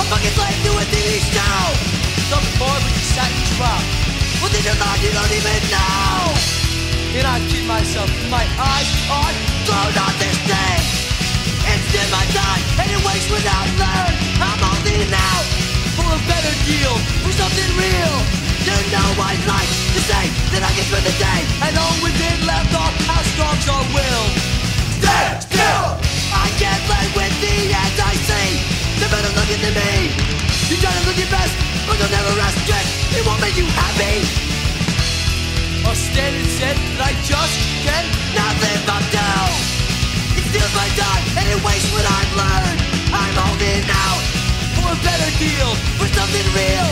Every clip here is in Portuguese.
A fucking slave to a TV show Something more but you sat and drop. Within your mind you don't even know. And I keep myself, my eyes on Thrown on this thing. It's in my time and it wastes without learn. I'm holding out for a better deal For something real. You know I'd like to say that I can spend the day. And all within left off how strong's our will. Stand still I can't play with the see Than me. You try to look your best But you'll never rest Just, it won't make you happy. I'll stand and said that I just cannot live up to It steals my time and it wastes what I've learned. I'm holding out for a better deal For something real.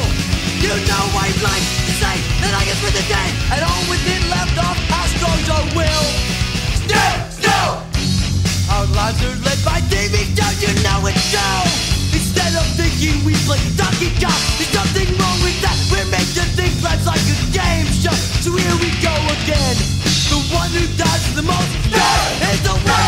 You know I'd like to say that I can spend the day And all within left off how strong's our will. Still, still Our lives are led by TV, don't you know it's true? Instead of thinking we play donkey kong There's something wrong with that. We're made to think life's like a game show. So here we go again. The one who does the most. Is the one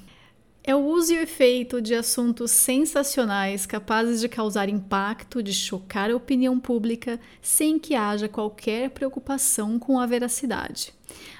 É o uso e o efeito de assuntos sensacionais capazes de causar impacto, de chocar a opinião pública, sem que haja qualquer preocupação com a veracidade.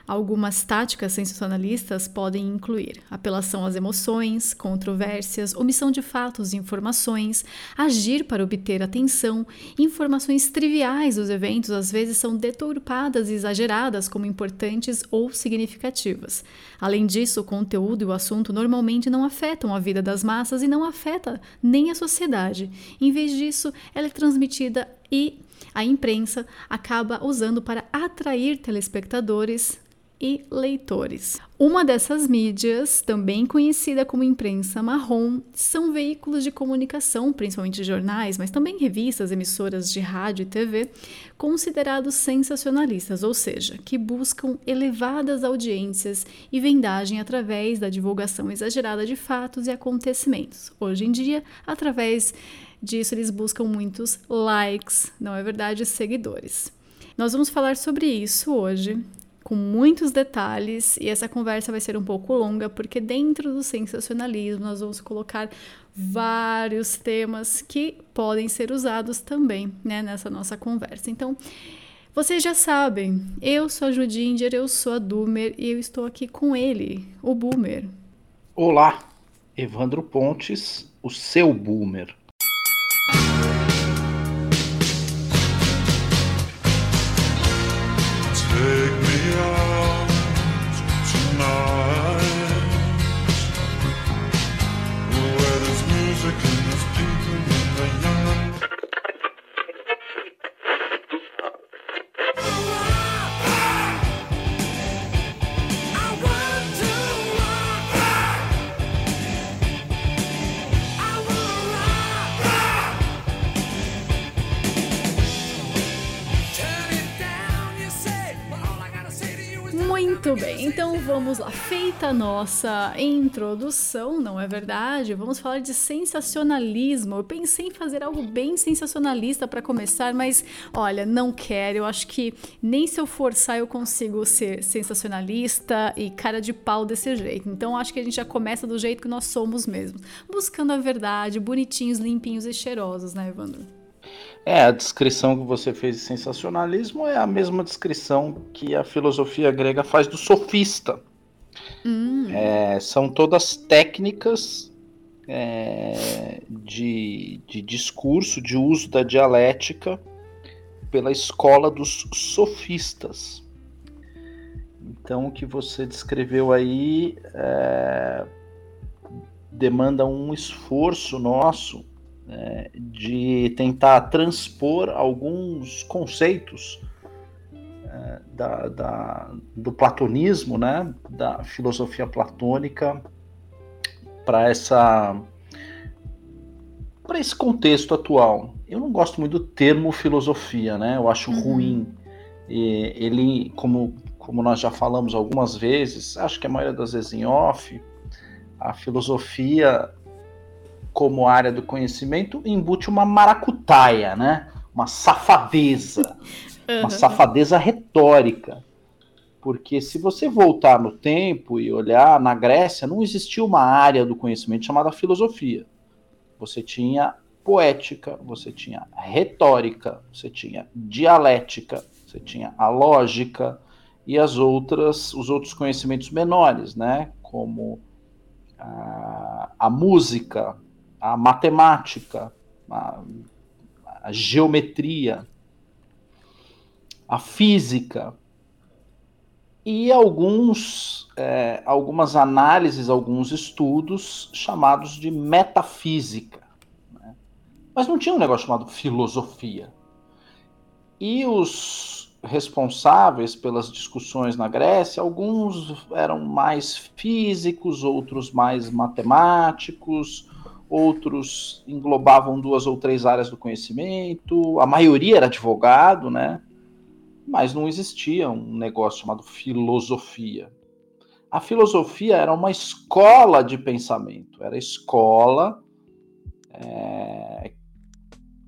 Algumas táticas sensacionalistas podem incluir apelação às emoções, controvérsias, omissão de fatos e informações, agir para obter atenção, informações triviais dos eventos às vezes são deturpadas e exageradas como importantes ou significativas. Além disso, o conteúdo e o assunto normalmente não afetam a vida das massas e não afeta nem a sociedade. Em vez disso, ela é transmitida e a imprensa acaba usando para atrair telespectadores e leitores. Uma dessas mídias, também conhecida como imprensa marrom, são veículos de comunicação, principalmente jornais, mas também revistas, emissoras de rádio e TV, considerados sensacionalistas, ou seja, que buscam elevadas audiências e vendagem através da divulgação exagerada de fatos e acontecimentos. Hoje em dia, através disso, eles buscam muitos likes, não é verdade, seguidores. Nós vamos falar sobre isso hoje com muitos detalhes e essa conversa vai ser um pouco longa porque dentro do sensacionalismo nós vamos colocar vários temas que podem ser usados também né, nessa nossa conversa. Então, vocês já sabem, eu sou a Judinger, eu sou a Doomer e eu estou aqui com ele, o Boomer. Olá, Evandro Pontes, o seu Boomer. Thank you. Vamos lá. Feita a nossa introdução, não é verdade? Vamos falar de sensacionalismo. Eu pensei em fazer algo bem sensacionalista para começar, mas olha, não quero. Eu acho que nem se eu forçar eu consigo ser sensacionalista e cara de pau desse jeito. Então acho que a gente já começa do jeito que nós somos mesmo, buscando a verdade, bonitinhos, limpinhos e cheirosos, né, Evandro? É, a descrição que você fez de sensacionalismo é a mesma descrição que a filosofia grega faz do sofista. É, são todas técnicas é, de, de discurso, de uso da dialética pela escola dos sofistas. Então, o que você descreveu aí é, demanda um esforço nosso é, de tentar transpor alguns conceitos da, da, do platonismo, né, da filosofia platônica, para essa para esse contexto atual. Eu não gosto muito do termo filosofia, né? Eu acho uhum. ruim. E ele, como, como nós já falamos algumas vezes, acho que a maioria das vezes em off, a filosofia como área do conhecimento embute uma maracutaia, né? Uma safadeza, uhum. uma safadeza retórica. Porque se você voltar no tempo e olhar na Grécia, não existia uma área do conhecimento chamada filosofia. Você tinha poética, você tinha retórica, você tinha dialética, você tinha a lógica e as outras, os outros conhecimentos menores, né? Como a, a música, a matemática, a, a geometria, a física e alguns, é, algumas análises, alguns estudos chamados de metafísica. Né? Mas não tinha um negócio chamado filosofia. E os responsáveis pelas discussões na Grécia, alguns eram mais físicos, outros mais matemáticos, outros englobavam duas ou três áreas do conhecimento, a maioria era advogado, né? Mas não existia um negócio chamado filosofia. A filosofia era uma escola de pensamento, era escola é,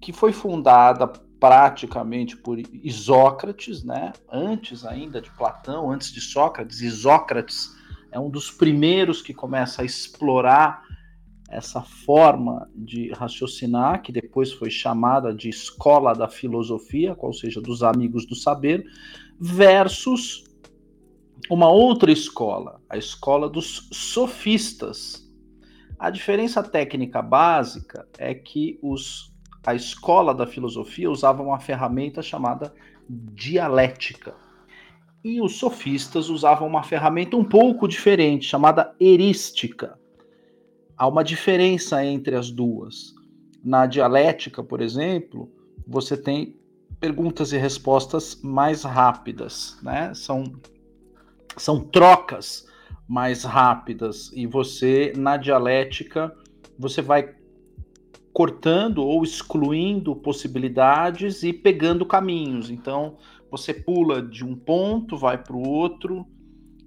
que foi fundada praticamente por Isócrates, né? Antes ainda de Platão, antes de Sócrates, Isócrates é um dos primeiros que começa a explorar essa forma de raciocinar, que depois foi chamada de escola da filosofia, ou seja, dos amigos do saber, versus uma outra escola, a escola dos sofistas. A diferença técnica básica é que os, a escola da filosofia usava uma ferramenta chamada dialética. E os sofistas usavam uma ferramenta um pouco diferente, chamada erística há uma diferença entre as duas. Na dialética, por exemplo, você tem perguntas e respostas mais rápidas, né? São, são trocas mais rápidas e você na dialética você vai cortando ou excluindo possibilidades e pegando caminhos. Então você pula de um ponto, vai para o outro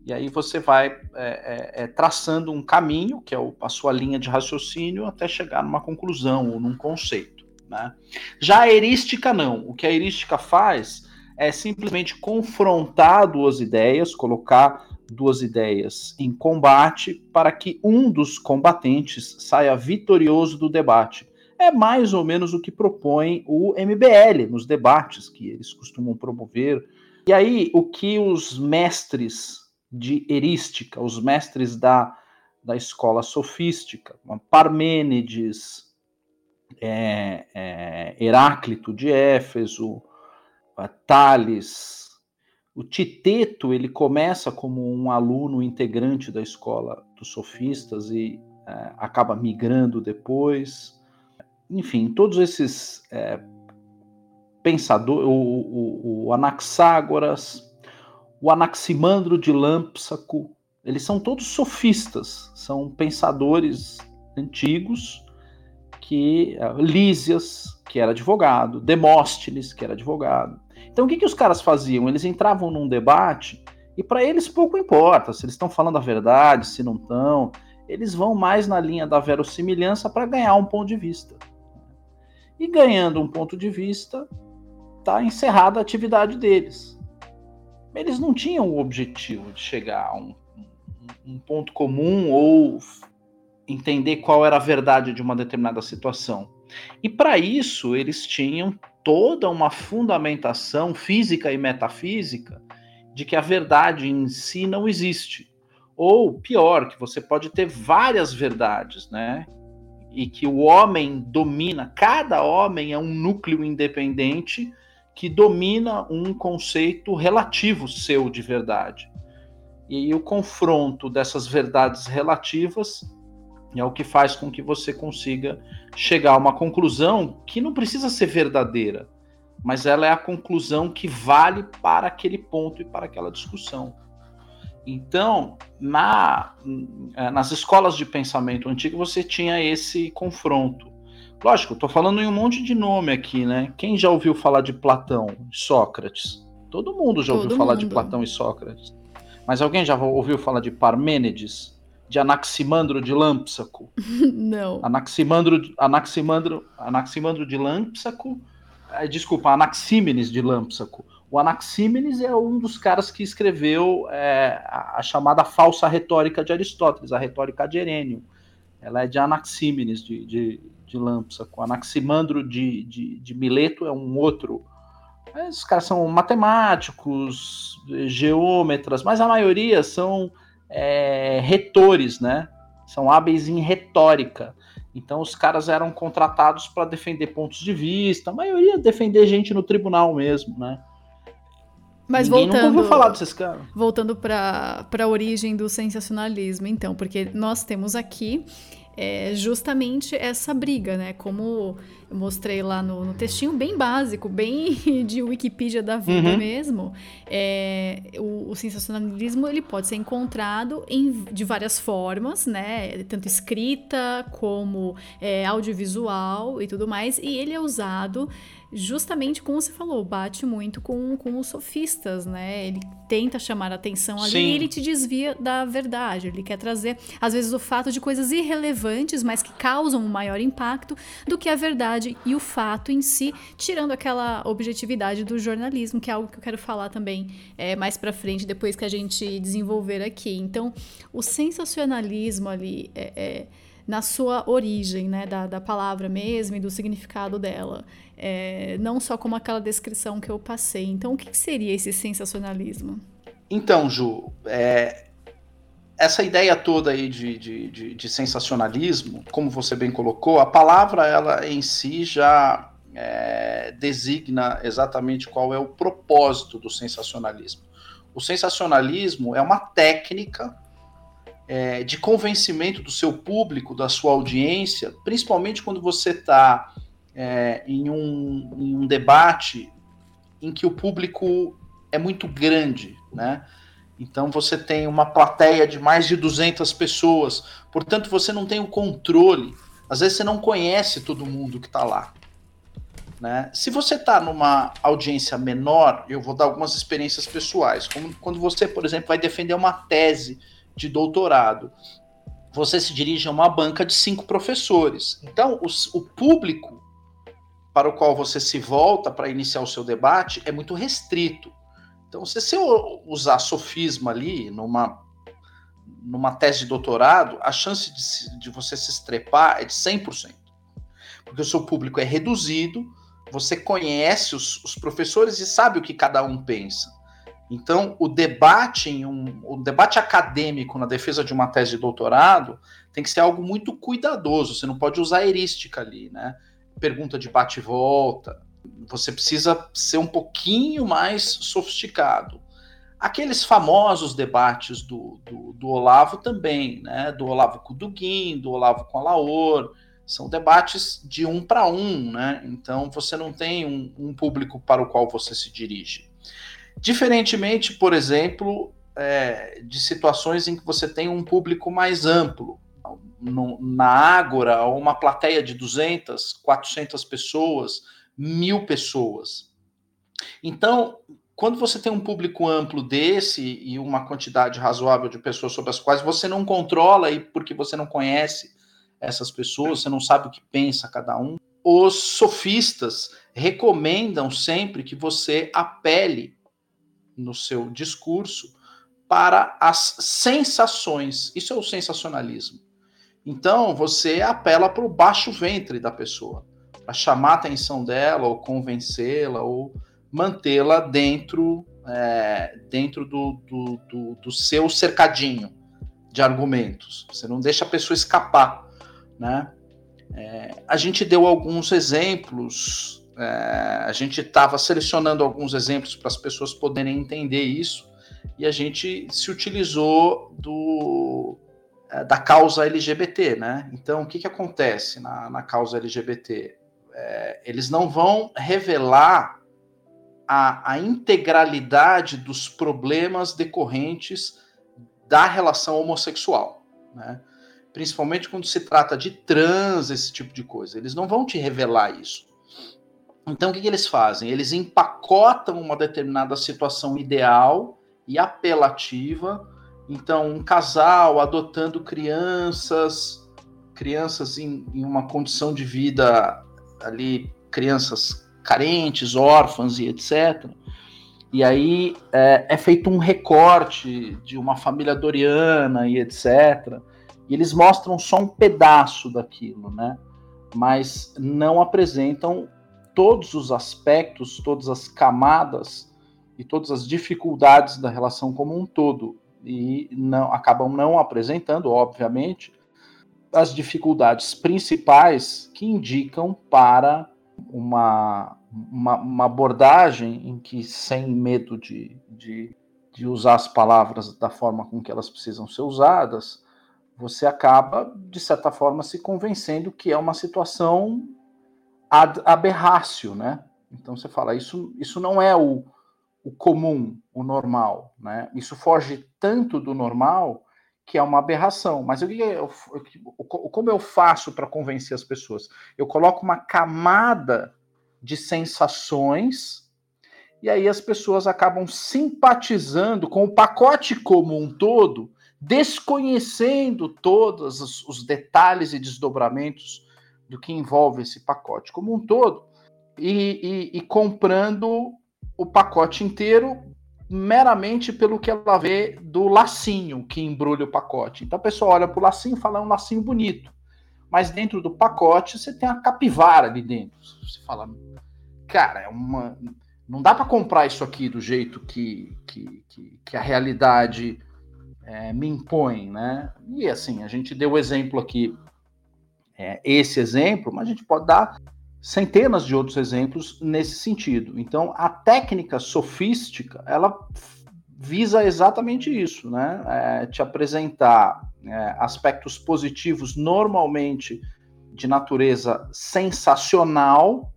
e aí você vai é, é, é, traçando um caminho, que é o, a sua linha de raciocínio, até chegar numa conclusão ou num conceito. Né? Já a erística, não. O que a erística faz é simplesmente confrontar duas ideias, colocar duas ideias em combate para que um dos combatentes saia vitorioso do debate. É mais ou menos o que propõe o MBL nos debates que eles costumam promover. E aí, o que os mestres de erística, os mestres da, da escola sofística, Parmênides, é, é, Heráclito de Éfeso, Tales. O Titeto ele começa como um aluno integrante da escola dos sofistas e é, acaba migrando depois. Enfim, todos esses é, pensadores, o, o, o Anaxágoras, o Anaximandro de Lampsaco, eles são todos sofistas, são pensadores antigos que uh, Lísias, que era advogado, Demóstenes, que era advogado. Então o que, que os caras faziam? Eles entravam num debate e para eles pouco importa se eles estão falando a verdade, se não estão. Eles vão mais na linha da verossimilhança para ganhar um ponto de vista. E ganhando um ponto de vista, está encerrada a atividade deles eles não tinham o objetivo de chegar a um, um ponto comum ou entender qual era a verdade de uma determinada situação. E para isso, eles tinham toda uma fundamentação física e metafísica de que a verdade em si não existe. Ou pior, que você pode ter várias verdades, né? E que o homem domina, cada homem é um núcleo independente que domina um conceito relativo seu de verdade. E o confronto dessas verdades relativas é o que faz com que você consiga chegar a uma conclusão que não precisa ser verdadeira, mas ela é a conclusão que vale para aquele ponto e para aquela discussão. Então, na, nas escolas de pensamento antigo, você tinha esse confronto. Lógico, estou falando em um monte de nome aqui, né? Quem já ouviu falar de Platão, Sócrates? Todo mundo já Todo ouviu falar de mundo. Platão e Sócrates. Mas alguém já ouviu falar de Parmênides? De Anaximandro de Lampsaco? Não. Anaximandro, Anaximandro, Anaximandro de Lampsaco, eh, desculpa, Anaxímenes de Lampsaco. O Anaxímenes é um dos caras que escreveu eh, a, a chamada falsa retórica de Aristóteles, a retórica de Herênio. Ela é de Anaxímenes de, de, de Lampsaco. Anaximandro de, de, de Mileto é um outro. Esses caras são matemáticos, geômetras, mas a maioria são eh, retores, né? São hábeis em retórica. Então os caras eram contratados para defender pontos de vista, a maioria defender gente no tribunal mesmo, né? Mas Ninguém nunca voltando, ouviu falar desses caras. voltando para a origem do sensacionalismo, então, porque nós temos aqui é, justamente essa briga, né? Como eu mostrei lá no, no textinho, bem básico, bem de Wikipedia da vida Uhum. mesmo. é, o, o sensacionalismo ele pode ser encontrado em, de várias formas, né? Tanto escrita como é, audiovisual e tudo mais. E ele é usado justamente como você falou, bate muito com, com os sofistas, né? Ele tenta chamar a atenção ali Sim. e ele te desvia da verdade. Ele quer trazer, às vezes, o fato de coisas irrelevantes, mas que causam um maior impacto do que a verdade e o fato em si, tirando aquela objetividade do jornalismo, que é algo que eu quero falar também é, mais pra frente, depois que a gente desenvolver aqui. Então, o sensacionalismo ali é- é na sua origem, né, da, da palavra mesmo e do significado dela. É, não só como aquela descrição que eu passei. Então, o que seria esse sensacionalismo? Então, Ju, é, essa ideia toda aí de, de, de- de sensacionalismo, como você bem colocou, a palavra ela em si já é, designa exatamente qual é o propósito do sensacionalismo. O sensacionalismo é uma técnica é, de convencimento do seu público, da sua audiência, principalmente quando você está em, um, em um debate em que o público é muito grande, né? Então você tem uma plateia de mais de 200 pessoas, portanto você não tem o controle. Às vezes você não conhece todo mundo que está lá. Né? Se você está numa audiência menor, eu vou dar algumas experiências pessoais. Como quando você, por exemplo, vai defender uma tese de doutorado, você se dirige a uma banca de cinco professores. Então, o público para o qual você se volta para iniciar o seu debate é muito restrito. Então, se você usar sofisma ali numa, numa tese de doutorado, a chance de, de você se estrepar é de 100%. Porque o seu público é reduzido, você conhece os, os professores e sabe o que cada um pensa. Então, o debate em um, o debate acadêmico na defesa de uma tese de doutorado tem que ser algo muito cuidadoso. Você não pode usar erística ali, né? Pergunta de bate volta. Você precisa ser um pouquinho mais sofisticado. Aqueles famosos debates do, do, do Olavo também, né? Do Olavo com o Duguin, do Olavo com a Laor, são debates de um para um, né? Então você não tem um, um público para o qual você se dirige. Diferentemente, por exemplo, é, de situações em que você tem um público mais amplo. No- na Ágora, uma plateia de 200, 400 pessoas, mil pessoas. Então, quando você tem um público amplo desse e uma quantidade razoável de pessoas sobre as quais você não controla e porque você não conhece essas pessoas, você não sabe o que pensa cada um, os sofistas recomendam sempre que você apele no seu discurso para as sensações. Isso é o sensacionalismo. Então, você apela para o baixo ventre da pessoa, para chamar a atenção dela, ou convencê-la, ou mantê-la dentro, é, dentro do, do, do, do seu cercadinho de argumentos. Você não deixa a pessoa escapar, né? É, a gente deu alguns exemplos, é, a gente estava selecionando alguns exemplos para as pessoas poderem entender isso. e a gente se utilizou do, é, da causa LGBT, né? Então, o que, que acontece na, na causa LGBT? É, eles não vão revelar a, a integralidade dos problemas decorrentes da relação homossexual, né? Principalmente quando se trata de trans, esse tipo de coisa. Eles não vão te revelar isso. Então, o que, que eles fazem? Eles empacotam uma determinada situação ideal e apelativa. Então, um casal adotando crianças, crianças em, em uma condição de vida ali, crianças carentes, órfãs e etc. E aí é, é, feito um recorte de uma família doriana e etc. E eles mostram só um pedaço daquilo, né? Mas não apresentam todos os aspectos, todas as camadas e todas as dificuldades da relação como um todo. E não acabam não apresentando, obviamente, as dificuldades principais que indicam para uma, uma, uma abordagem em que, sem medo de, de, de usar as palavras da forma com que elas precisam ser usadas, você acaba, de certa forma, se convencendo que é uma situação ad aberrácio, né? Então você fala, isso, isso não é o, o comum, o normal, né? Isso foge tanto do normal que é uma aberração. Mas eu, eu, eu como eu faço para convencer as pessoas? Eu coloco uma camada de sensações e aí as pessoas acabam simpatizando com o pacote como um todo, desconhecendo todos os, os detalhes e desdobramentos do que envolve esse pacote como um todo e, e, e comprando o pacote inteiro meramente pelo que ela vê do lacinho que embrulha o pacote. Então a pessoa olha para o lacinho e fala, é um lacinho bonito. Mas dentro do pacote você tem a capivara ali dentro. Você fala, cara, é uma. Não dá para comprar isso aqui do jeito que, que, que, que a realidade é, me impõe, né? E assim, a gente deu o exemplo aqui, é, esse exemplo, mas a gente pode dar centenas de outros exemplos nesse sentido. Então, a técnica sofística, ela visa exatamente isso, né? É, te apresentar é, aspectos positivos, normalmente de natureza sensacional,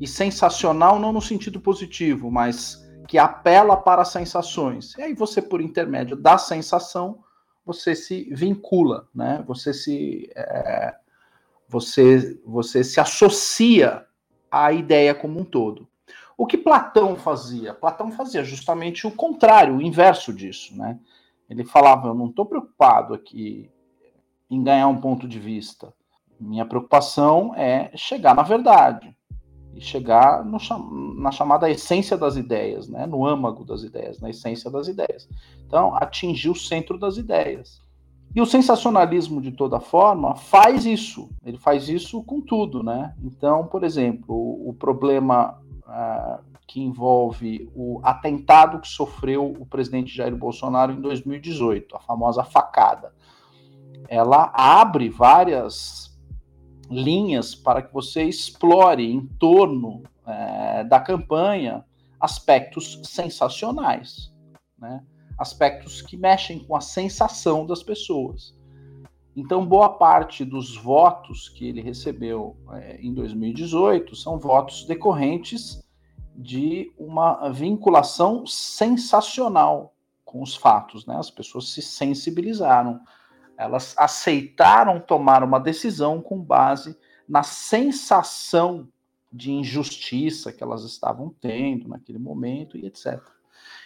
e sensacional não no sentido positivo, mas que apela para sensações. E aí você, por intermédio da sensação, você se vincula, né? Você se é, você, você se associa à ideia como um todo. O que Platão fazia? Platão fazia justamente o contrário, o inverso disso, né? Ele falava: Eu não estou preocupado aqui em ganhar um ponto de vista. Minha preocupação é chegar na verdade e chegar no, na chamada essência das ideias, né? no âmago das ideias, na essência das ideias. Então, atingir o centro das ideias. E o sensacionalismo, de toda forma, faz isso. Ele faz isso com tudo, né? Então, por exemplo, o, problema uh, que envolve o atentado que sofreu o presidente Jair Bolsonaro em 2018, a famosa facada. Ela abre várias linhas para que você explore em torno uh, da campanha aspectos sensacionais, né? Aspectos que mexem com a sensação das pessoas. Então, boa parte dos votos que ele recebeu é, em 2018 são votos decorrentes de uma vinculação sensacional com os fatos, né? As pessoas se sensibilizaram, elas aceitaram tomar uma decisão com base na sensação de injustiça que elas estavam tendo naquele momento e etc.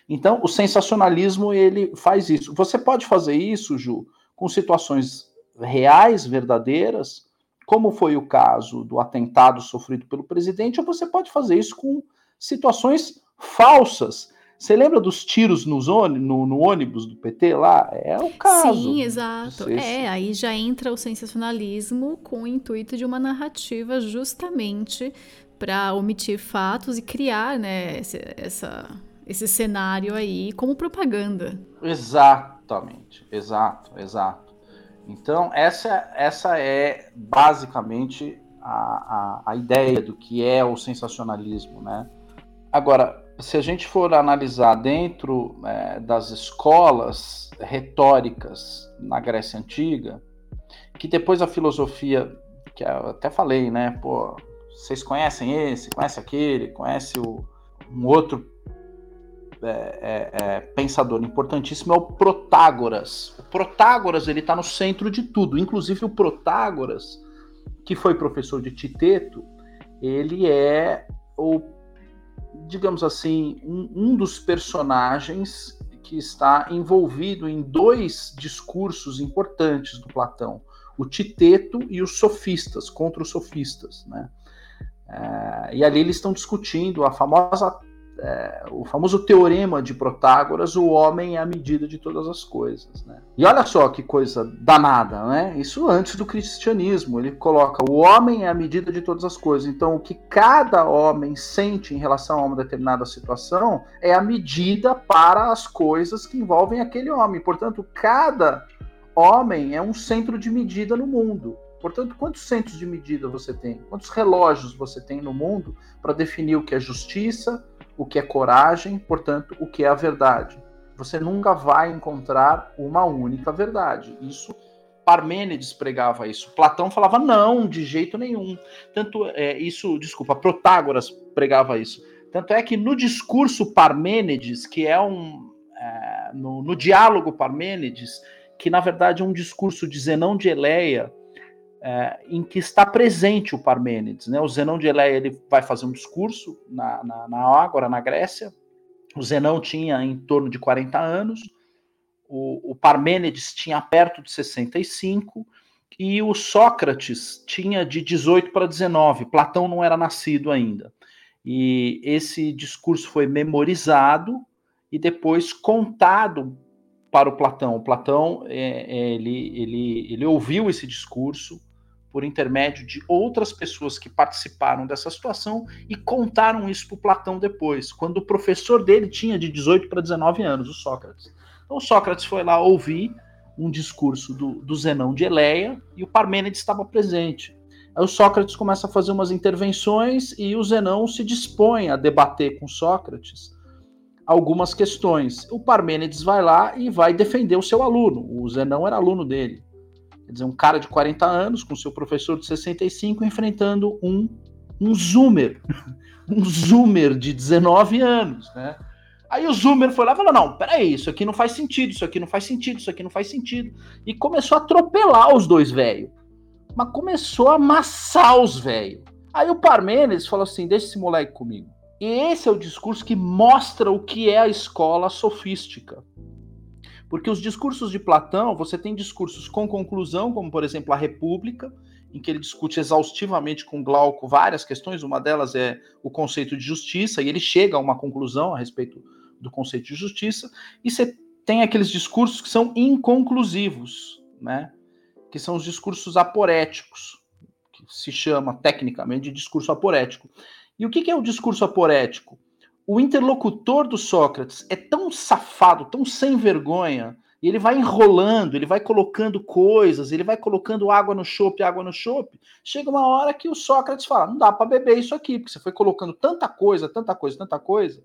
Então, o sensacionalismo ele faz isso. Você pode fazer isso, Ju, com situações reais, verdadeiras, como foi o caso do atentado sofrido pelo presidente, ou você pode fazer isso com situações falsas. Você lembra dos tiros nos no, no, ônibus do PT lá? É o caso. Sim, exato. É, aí já entra o sensacionalismo com o intuito de uma narrativa justamente para omitir fatos e criar né, essa esse cenário aí como propaganda. Exatamente, exato, exato. Então, essa, essa é basicamente a, a, a ideia do que é o sensacionalismo, né? Agora, se a gente for analisar dentro é, das escolas retóricas na Grécia Antiga, que depois a filosofia, que eu até falei, né? Pô, vocês conhecem esse, conhece aquele, conhece o, um outro é, é, é, pensador importantíssimo é o Protágoras. O Protágoras ele está no centro de tudo, inclusive o Protágoras, que foi professor de Titeto, ele é o digamos assim, um, um dos personagens que está envolvido em dois discursos importantes do Platão, o Titeto e os sofistas, contra os sofistas. Né? É, e ali eles estão discutindo a famosa é, o famoso teorema de Protágoras, o homem é a medida de todas as coisas. Né? E olha só que coisa danada, né? Isso antes do cristianismo. Ele coloca o homem é a medida de todas as coisas. Então, o que cada homem sente em relação a uma determinada situação é a medida para as coisas que envolvem aquele homem. Portanto, cada homem é um centro de medida no mundo. Portanto, quantos centros de medida você tem? Quantos relógios você tem no mundo para definir o que é justiça, o que é coragem, portanto, o que é a verdade. Você nunca vai encontrar uma única verdade. Isso Parmênides pregava isso. Platão falava não, de jeito nenhum. Tanto é, isso, desculpa, Protágoras pregava isso. Tanto é que no discurso Parmênides, que é um é, no, no, diálogo Parmênides, que na verdade é um discurso de Zenão de Eleia, é, em que está presente o Parmênides. Né? O Zenão de Eleia ele vai fazer um discurso na, na, na Ágora, na Grécia. O Zenão tinha em torno de 40 anos, o, o Parmênides tinha perto de 65 e o Sócrates tinha de 18 para 19. Platão não era nascido ainda. E esse discurso foi memorizado e depois contado para o Platão. O Platão é, é ele, ele, ele ouviu esse discurso, por intermédio de outras pessoas que participaram dessa situação e contaram isso para o Platão depois, quando o professor dele tinha de 18 para 19 anos, o Sócrates. Então o Sócrates foi lá ouvir um discurso do, do Zenão de Eleia e o Parmênides estava presente. Aí o Sócrates começa a fazer umas intervenções e o Zenão se dispõe a debater com Sócrates algumas questões. O Parmênides vai lá e vai defender o seu aluno. O Zenão era aluno dele. Quer dizer, um cara de 40 anos com seu professor de 65 enfrentando um, um zoomer, um zoomer de 19 anos, né? Aí o zoomer foi lá e falou: Não, peraí, isso aqui não faz sentido, isso aqui não faz sentido, isso aqui não faz sentido. E começou a atropelar os dois velhos. Mas começou a amassar os velhos. Aí o Parmênides falou assim: Deixa esse moleque comigo. E esse é o discurso que mostra o que é a escola sofística. Porque os discursos de Platão, você tem discursos com conclusão, como por exemplo a República, em que ele discute exaustivamente com Glauco várias questões, uma delas é o conceito de justiça, e ele chega a uma conclusão a respeito do conceito de justiça, e você tem aqueles discursos que são inconclusivos, né? que são os discursos aporéticos, que se chama tecnicamente de discurso aporético. E o que é o discurso aporético? O interlocutor do Sócrates é tão safado, tão sem vergonha, e ele vai enrolando, ele vai colocando coisas, ele vai colocando água no chope, água no chope. Chega uma hora que o Sócrates fala: não dá para beber isso aqui, porque você foi colocando tanta coisa, tanta coisa, tanta coisa,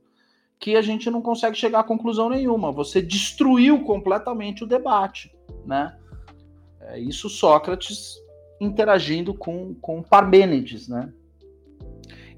que a gente não consegue chegar a conclusão nenhuma. Você destruiu completamente o debate, né? É isso Sócrates interagindo com, com Parmênides, né?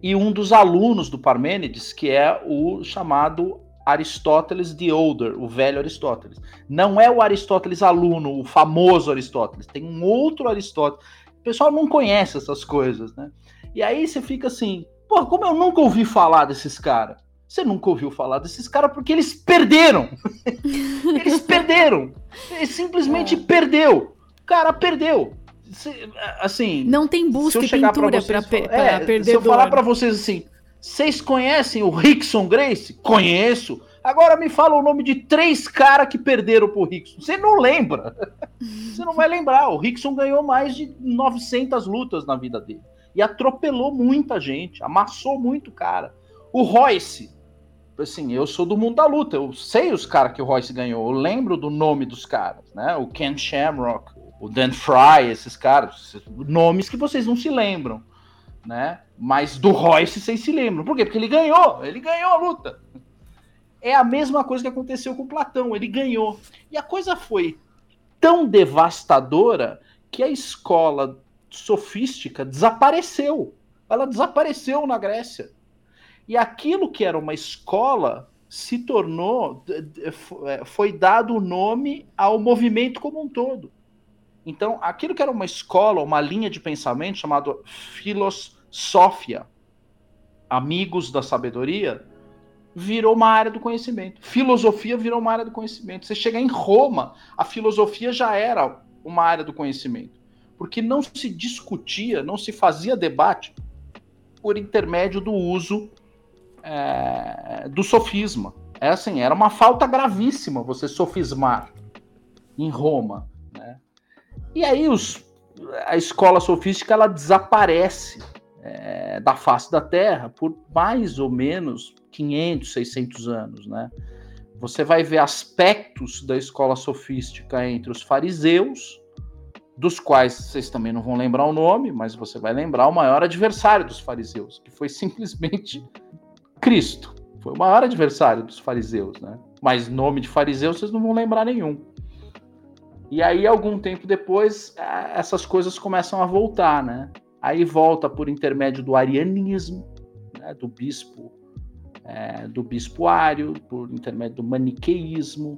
E um dos alunos do Parmênides, que é o chamado Aristóteles the Older, o velho Aristóteles. Não é o Aristóteles aluno, o famoso Aristóteles, tem um outro Aristóteles. O pessoal não conhece essas coisas, né? E aí você fica assim, pô, como eu nunca ouvi falar desses caras? Você nunca ouviu falar desses caras porque eles perderam. eles perderam. Ele simplesmente é. perdeu. O cara perdeu se, assim. Não tem busca e pintura para per é, perder. Se eu falar para vocês assim, vocês conhecem o Rickson Grace? Conheço. Agora me fala o nome de três caras que perderam pro Rickson. Você não lembra. Você não vai lembrar. O Rickson ganhou mais de 900 lutas na vida dele. E atropelou muita gente. Amassou muito cara. O Royce. Assim, eu sou do mundo da luta. Eu sei os caras que o Royce ganhou. Eu lembro do nome dos caras, né? O Ken Shamrock, o Dan Fry, esses caras, nomes que vocês não se lembram. né? Mas do Royce vocês se lembram. Por quê? Porque ele ganhou, ele ganhou a luta. É a mesma coisa que aconteceu com Platão, ele ganhou. E a coisa foi tão devastadora que a escola sofística desapareceu. Ela desapareceu na Grécia. E aquilo que era uma escola se tornou, é, foi dado o nome ao movimento como um todo. Então, aquilo que era uma escola, uma linha de pensamento chamado filosofia, amigos da sabedoria, virou uma área do conhecimento. Filosofia virou uma área do conhecimento. Você chega em Roma, a filosofia já era uma área do conhecimento. Porque não se discutia, não se fazia debate por intermédio do uso é, do sofisma. É assim, era uma falta gravíssima você sofismar em Roma. E aí os, a escola sofística ela desaparece é, da face da Terra por mais ou menos 500, 600 anos, né? Você vai ver aspectos da escola sofística entre os fariseus, dos quais vocês também não vão lembrar o nome, mas você vai lembrar o maior adversário dos fariseus, que foi simplesmente Cristo. Foi o maior adversário dos fariseus, né? Mas nome de fariseu vocês não vão lembrar nenhum. E aí, algum tempo depois, essas coisas começam a voltar, né? Aí volta por intermédio do arianismo, né? do bispo é, do bispoário, por intermédio do maniqueísmo.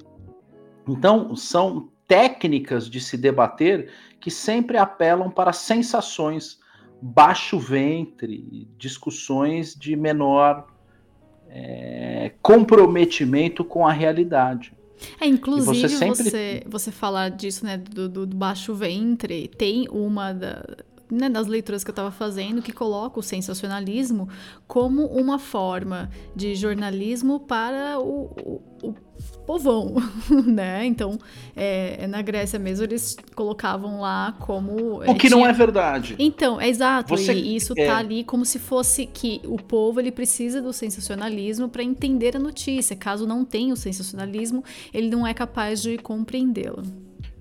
Então, são técnicas de se debater que sempre apelam para sensações, baixo ventre, discussões de menor é, comprometimento com a realidade. É, inclusive, você, sempre... você, você falar disso, né, do, do, do baixo ventre, tem uma da, né, nas leituras que eu estava fazendo, que coloca o sensacionalismo como uma forma de jornalismo para o, o, o povão, né? Então, é, na Grécia mesmo, eles colocavam lá como... O que tinha... não é verdade. Então, é exato. Você... E isso é... tá ali como se fosse que o povo, ele precisa do sensacionalismo para entender a notícia. Caso não tenha o sensacionalismo, ele não é capaz de compreendê-la.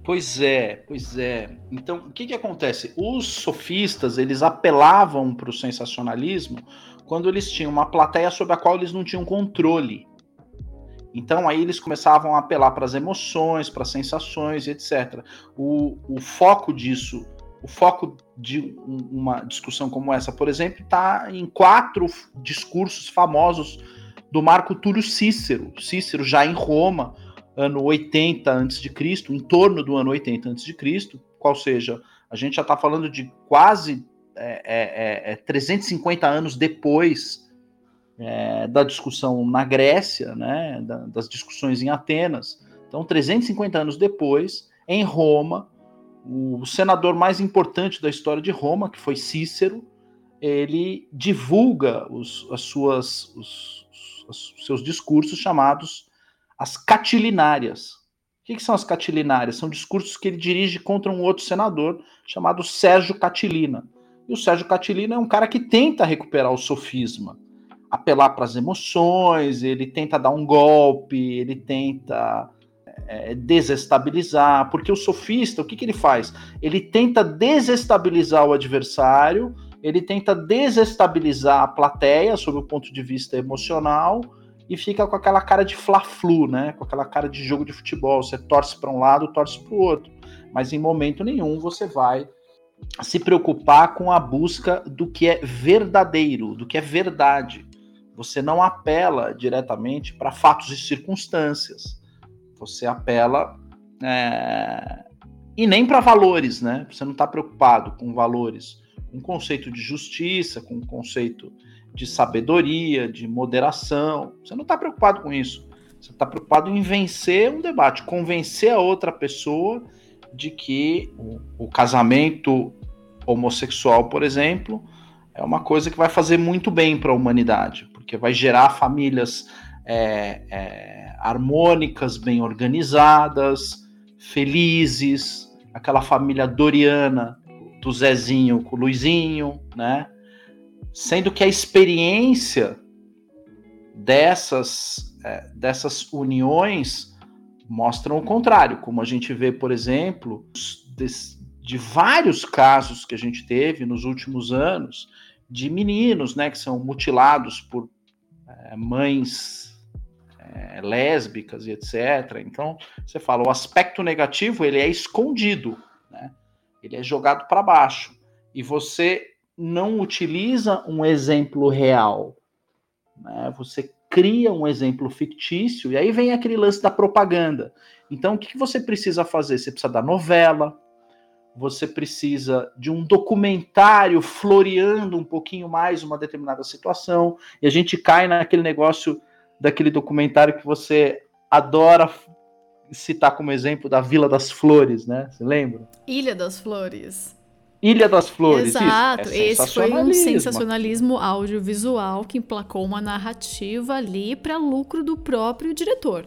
Pois é, pois é. Então, o que, que acontece? Os sofistas, eles apelavam para o sensacionalismo quando eles tinham uma plateia sobre a qual eles não tinham controle. Então, aí eles começavam a apelar para as emoções, para as sensações, etc. O, o foco disso, o foco de uma discussão como essa, por exemplo, está em quatro discursos famosos do Marco Túlio Cícero. Cícero já em Roma, ano 80 a.C., em torno do ano 80 a.C., qual seja, a gente já está falando de quase é, é, é, 350 anos depois é, da discussão na Grécia, né, da, das discussões em Atenas. Então, 350 anos depois, em Roma, o senador mais importante da história de Roma, que foi Cícero, ele divulga os, as suas, os, os seus discursos chamados as catilinárias. O que, que, são as catilinárias? São discursos que ele dirige contra um outro senador chamado Sérgio Catilina. E o Sérgio Catilina é um cara que tenta recuperar o sofisma, apelar para as emoções, ele tenta dar um golpe, ele tenta é, desestabilizar, porque o sofista, o que, que ele faz? Ele tenta desestabilizar o adversário, ele tenta desestabilizar a plateia sob o ponto de vista emocional e fica com aquela cara de fla-flu, né? Com aquela cara de jogo de futebol. Você torce para um lado, torce para o outro. Mas em momento nenhum você vai se preocupar com a busca do que é verdadeiro, do que é verdade. Você não apela diretamente para fatos e circunstâncias. Você apela é... e nem para valores, né? Você não está preocupado com valores, com conceito de justiça, com conceito de sabedoria, de moderação. Você não está preocupado com isso. Você está preocupado em vencer um debate, convencer a outra pessoa de que o, o casamento homossexual, por exemplo, é uma coisa que vai fazer muito bem para a humanidade, porque vai gerar famílias é, é, harmônicas, bem organizadas, felizes, aquela família doriana do Zezinho com o Luizinho, né? Sendo que a experiência dessas, é, dessas uniões mostram o contrário, como a gente vê, por exemplo, de, de vários casos que a gente teve nos últimos anos de meninos, né, que são mutilados por é, mães é, lésbicas e etc. Então, você fala, o aspecto negativo ele é escondido, né? Ele é jogado para baixo e você não utiliza um exemplo real, né? Você cria um exemplo fictício e aí vem aquele lance da propaganda. Então, o que, que você precisa fazer? Você precisa da novela, você precisa de um documentário floreando um pouquinho mais uma determinada situação, e a gente cai naquele negócio daquele documentário que você adora citar como exemplo da Vila das Flores, né? Você lembra? Ilha das Flores. Ilha das Flores. Exato, é esse foi um sensacionalismo audiovisual que emplacou uma narrativa ali para lucro do próprio diretor,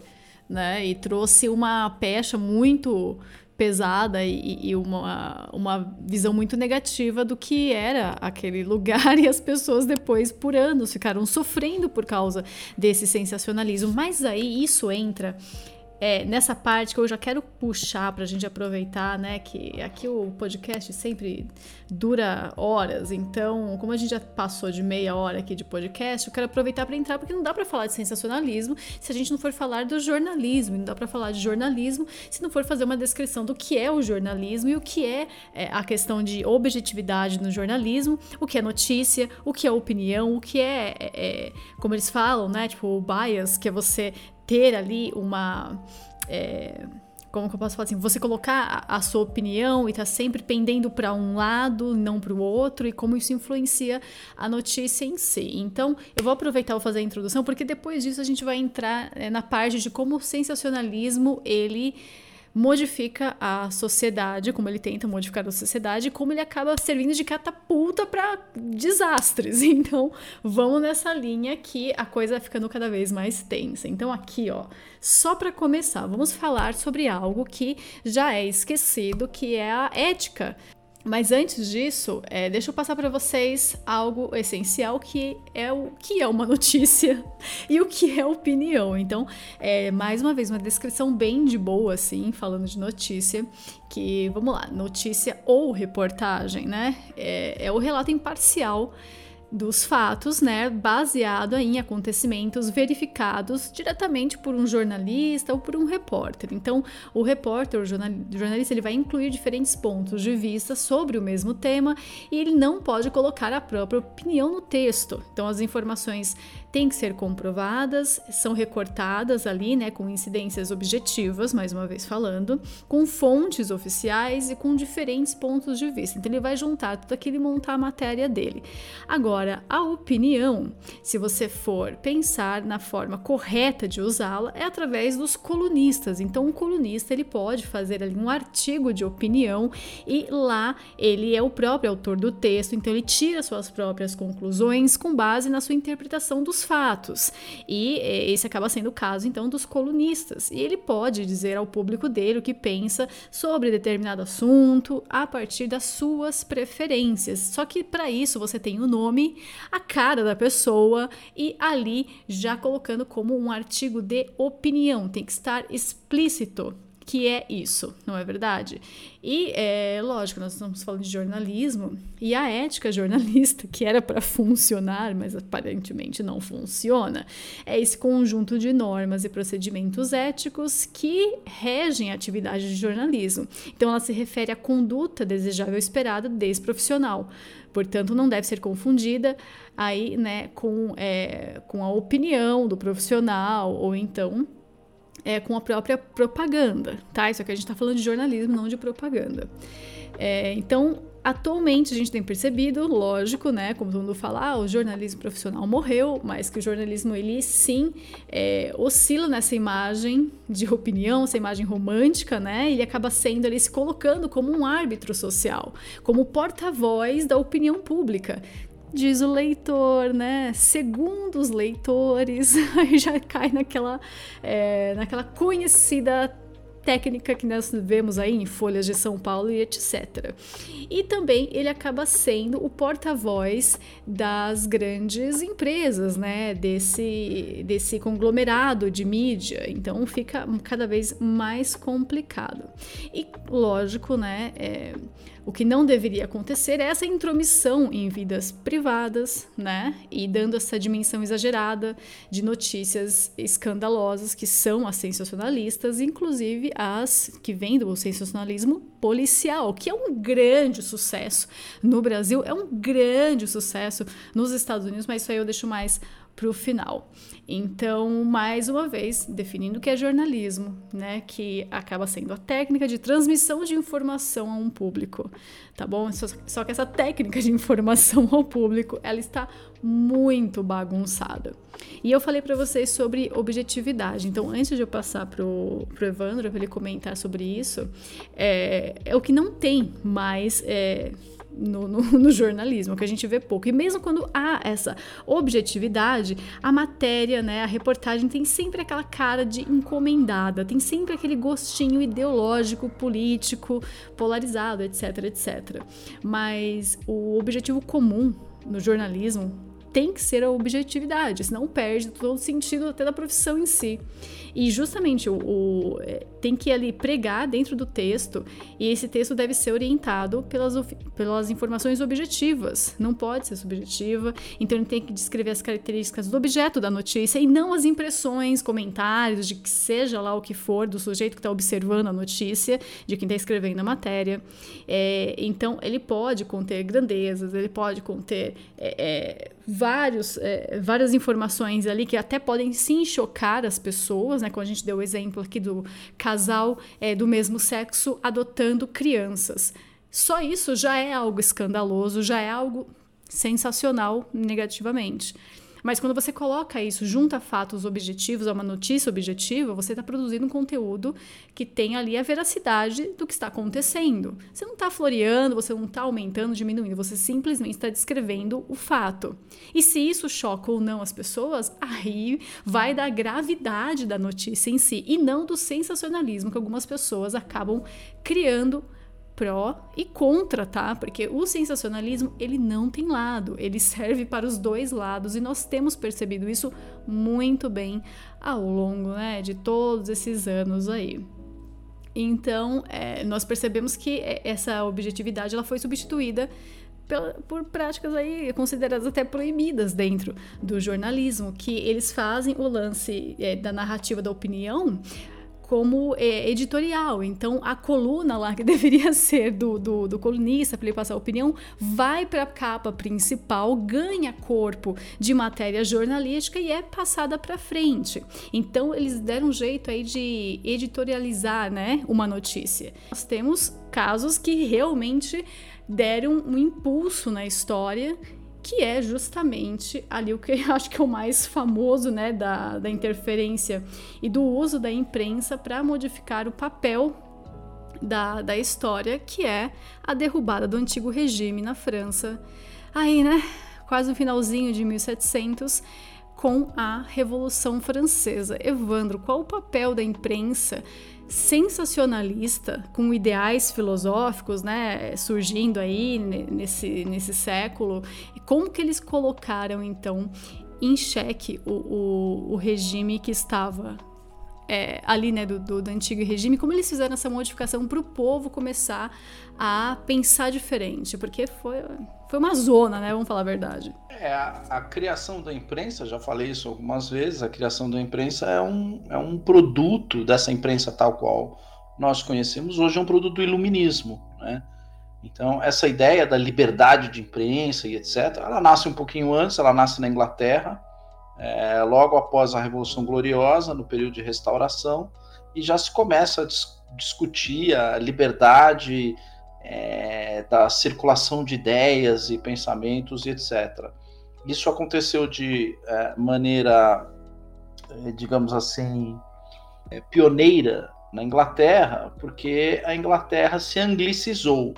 né? E trouxe uma pecha muito pesada e, e, uma, uma visão muito negativa do que era aquele lugar e as pessoas depois por anos ficaram sofrendo por causa desse sensacionalismo. Mas aí isso entra é, nessa parte que eu já quero puxar para a gente aproveitar, né? Que aqui o podcast sempre dura horas, então, como a gente já passou de meia hora aqui de podcast, eu quero aproveitar para entrar, porque não dá para falar de sensacionalismo se a gente não for falar do jornalismo, não dá para falar de jornalismo se não for fazer uma descrição do que é o jornalismo e o que é, é a questão de objetividade no jornalismo, o que é notícia, o que é opinião, o que é, é, é como eles falam, né? Tipo, o bias, que é você ter ali uma. É, como que eu posso falar assim? Você colocar a, sua opinião e tá sempre pendendo para um lado, não para o outro, e como isso influencia a notícia em si. Então, eu vou aproveitar e fazer a introdução, porque depois disso a gente vai entrar é, na parte de como o sensacionalismo ele modifica a sociedade, como ele tenta modificar a sociedade, como ele acaba servindo de catapulta para desastres. Então, vamos nessa linha que a coisa vai ficando cada vez mais tensa. Então, aqui, ó, só para começar, vamos falar sobre algo que já é esquecido, que é a ética mas antes disso, é, deixa eu passar para vocês algo essencial que é o que é uma notícia e o que é opinião. Então, é, mais uma vez, uma descrição bem de boa, assim, falando de notícia, que, vamos lá, notícia ou reportagem, né? É, é o relato imparcial dos fatos, né, baseado em acontecimentos verificados diretamente por um jornalista ou por um repórter. Então, o repórter, o jornalista, ele vai incluir diferentes pontos de vista sobre o mesmo tema e ele não pode colocar a própria opinião no texto. Então, as informações têm que ser comprovadas, são recortadas ali, né, com incidências objetivas, mais uma vez falando, com fontes oficiais e com diferentes pontos de vista. Então ele vai juntar tudo aquilo e montar a matéria dele. Agora, a opinião, se você for pensar na forma correta de usá-la, é através dos colunistas. Então, um colunista ele pode fazer ali um artigo de opinião e lá ele é o próprio autor do texto, então ele tira suas próprias conclusões com base na sua interpretação dos fatos. E é, esse acaba sendo o caso, então, dos colunistas. E ele pode dizer ao público dele o que pensa sobre determinado assunto a partir das suas preferências. Só que para isso você tem o nome, a cara da pessoa e ali já colocando como um artigo de opinião. Tem que estar explícito que é isso, não é verdade? E é lógico, nós estamos falando de jornalismo e a ética jornalista, que era para funcionar, mas aparentemente não funciona, é esse conjunto de normas e procedimentos éticos que regem a atividade de jornalismo. Então, ela se refere à conduta desejável esperada desse profissional. Portanto, não deve ser confundida aí, né, com, é, com a opinião do profissional ou então é, com a própria propaganda, tá? Isso aqui a gente está falando de jornalismo, não de propaganda. É, então, atualmente a gente tem percebido, lógico, né? Como todo mundo fala, ah, o jornalismo profissional morreu, mas que o jornalismo ele sim é, oscila nessa imagem de opinião, essa imagem romântica, né? Ele acaba sendo ali se colocando como um árbitro social, como porta-voz da opinião pública, diz o leitor, né? Segundo os leitores, aí já cai naquela, é, naquela conhecida técnica que nós vemos aí em folhas de São Paulo e etc. E também ele acaba sendo o porta-voz das grandes empresas, né, desse, desse conglomerado de mídia. Então fica cada vez mais complicado. E lógico, né, é, o que não deveria acontecer é essa intromissão em vidas privadas, né? E dando essa dimensão exagerada de notícias escandalosas que são as sensacionalistas, inclusive as que vêm do sensacionalismo policial, que é um grande sucesso no Brasil, é um grande sucesso nos Estados Unidos, mas isso aí eu deixo mais para o final. Então, mais uma vez, definindo o que é jornalismo, né, que acaba sendo a técnica de transmissão de informação a um público, tá bom? Só, só que essa técnica de informação ao público, ela está muito bagunçada. E eu falei para vocês sobre objetividade. Então, antes de eu passar pro, pro Evandro para ele comentar sobre isso, é, é o que não tem mais é, no, no, no, jornalismo, que a gente vê pouco. E mesmo quando há essa objetividade, a matéria, né, a reportagem tem sempre aquela cara de encomendada, tem sempre aquele gostinho ideológico, político, polarizado, etc, etc. Mas o objetivo comum no jornalismo tem que ser a objetividade, senão perde todo o sentido até da profissão em si. E justamente o, o, é, tem que ali pregar dentro do texto, e esse texto deve ser orientado pelas, pelas informações objetivas, não pode ser subjetiva, então ele tem que descrever as características do objeto da notícia e não as impressões, comentários, de que seja lá o que for, do sujeito que está observando a notícia, de quem está escrevendo a matéria. É, então ele pode conter grandezas, ele pode conter. É, é vários, é, várias informações ali que até podem sim chocar as pessoas, né? Como a gente deu o exemplo aqui do casal é, do mesmo sexo adotando crianças. Só isso já é algo escandaloso, já é algo sensacional negativamente. Mas quando você coloca isso, junta fatos objetivos a uma notícia objetiva, você está produzindo um conteúdo que tem ali a veracidade do que está acontecendo. Você não está floreando, você não está aumentando, diminuindo, você simplesmente está descrevendo o fato. E se isso choca ou não as pessoas, aí vai da gravidade da notícia em si e não do sensacionalismo que algumas pessoas acabam criando pró e contra, tá? Porque o sensacionalismo, ele não tem lado, ele serve para os dois lados e nós temos percebido isso muito bem ao longo, né, de todos esses anos aí. Então, é, nós percebemos que é, essa objetividade ela foi substituída por práticas aí consideradas até proibidas dentro do jornalismo, que eles fazem o lance é, da narrativa da opinião como é, editorial. Então, a coluna lá, que deveria ser do, do, do colunista, para ele passar a opinião, vai para a capa principal, ganha corpo de matéria jornalística e é passada para frente. Então, eles deram um jeito aí de editorializar né, uma notícia. Nós temos casos que realmente deram um impulso na história que é justamente ali o que eu acho que é o mais famoso né, da, da interferência e do uso da imprensa para modificar o papel da, da história, que é a derrubada do antigo regime na França, aí, né, quase no finalzinho de 1700, com a Revolução Francesa. Evandro, qual o papel da imprensa sensacionalista, com ideais filosóficos, né, surgindo aí nesse, nesse século, como que eles colocaram, então, em xeque o, o, o regime que estava é, ali, né, do, do, do, antigo regime, como eles fizeram essa modificação para o povo começar a pensar diferente, porque foi, foi uma zona, né, vamos falar a verdade. É, a, a, criação da imprensa, já falei isso algumas vezes, a criação da imprensa é um, é um produto dessa imprensa tal qual nós conhecemos hoje, é um produto do iluminismo, né, então, essa ideia da liberdade de imprensa e etc., ela nasce um pouquinho antes, ela nasce na Inglaterra, é, logo após a Revolução Gloriosa, no período de restauração, e já se começa a dis discutir a liberdade é, da circulação de ideias e pensamentos e etc. Isso aconteceu de é, maneira, é, digamos assim, é, pioneira na Inglaterra, porque a Inglaterra se anglicizou.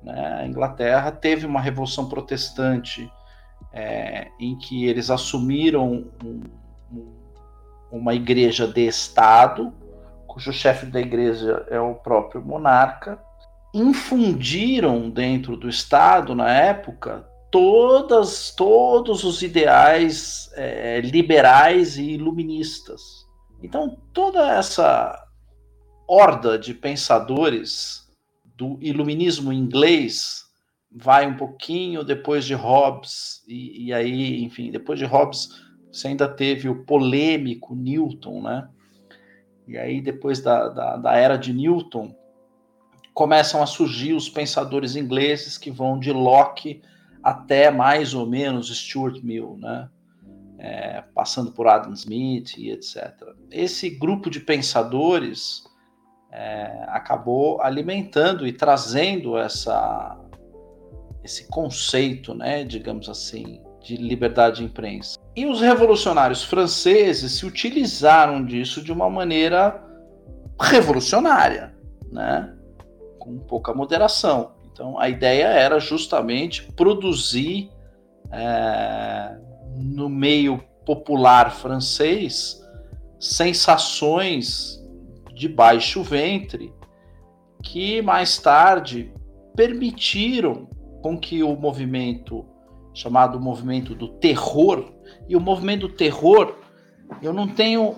Né? A Inglaterra teve uma revolução protestante é, em que eles assumiram um, um, uma igreja de Estado cujo chefe da igreja é o próprio monarca, infundiram dentro do Estado, na época, todas, todos os ideais é, liberais e iluministas. Então, toda essa horda de pensadores do iluminismo inglês vai um pouquinho depois de Hobbes, e, e aí, enfim, depois de Hobbes, você ainda teve o polêmico Newton, né? E aí, depois da, da, da era de Newton, começam a surgir os pensadores ingleses que vão de Locke até mais ou menos Stuart Mill, né? É, passando por Adam Smith e etc. Esse grupo de pensadores é, acabou alimentando e trazendo essa, esse conceito, né, digamos assim, de liberdade de imprensa. E os revolucionários franceses se utilizaram disso de uma maneira revolucionária, né? com pouca moderação. Então, a ideia era justamente produzir é, no meio popular francês sensações de baixo ventre que mais tarde permitiram com que o movimento chamado movimento do terror e o movimento do terror eu não tenho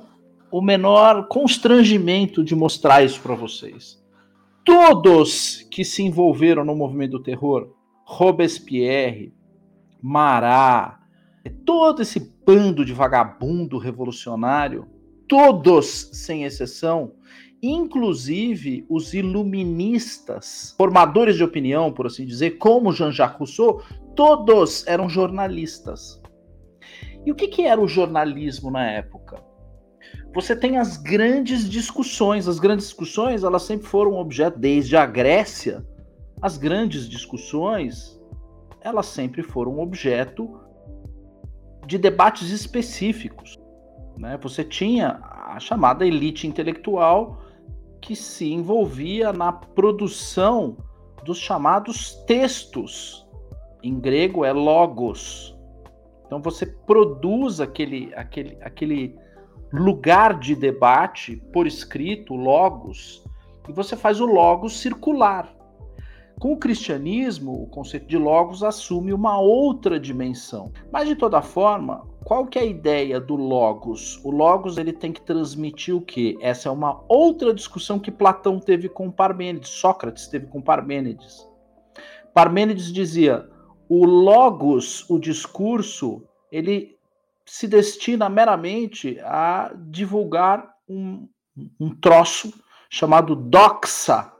o menor constrangimento de mostrar isso para vocês. Todos que se envolveram no movimento do terror, Robespierre, Marat, todo esse bando de vagabundo revolucionário, todos sem exceção, inclusive os iluministas, formadores de opinião, por assim dizer, como Jean-Jacques Rousseau, todos eram jornalistas. E o que, que era o jornalismo na época? você tem as grandes discussões. As grandes discussões, elas sempre foram objeto, desde a Grécia, as grandes discussões, elas sempre foram objeto de debates específicos. Né? Você tinha a chamada elite intelectual que se envolvia na produção dos chamados textos. Em grego é logos. Então você produz aquele, aquele, aquele lugar de debate por escrito, logos, e você faz o logos circular. Com o cristianismo, o conceito de logos assume uma outra dimensão. Mas de toda forma, qual que é a ideia do logos? O logos ele tem que transmitir o quê? Essa é uma outra discussão que Platão teve com Parmênides, Sócrates teve com Parmênides. Parmênides dizia: "O logos, o discurso, ele se destina meramente a divulgar um, um troço chamado doxa.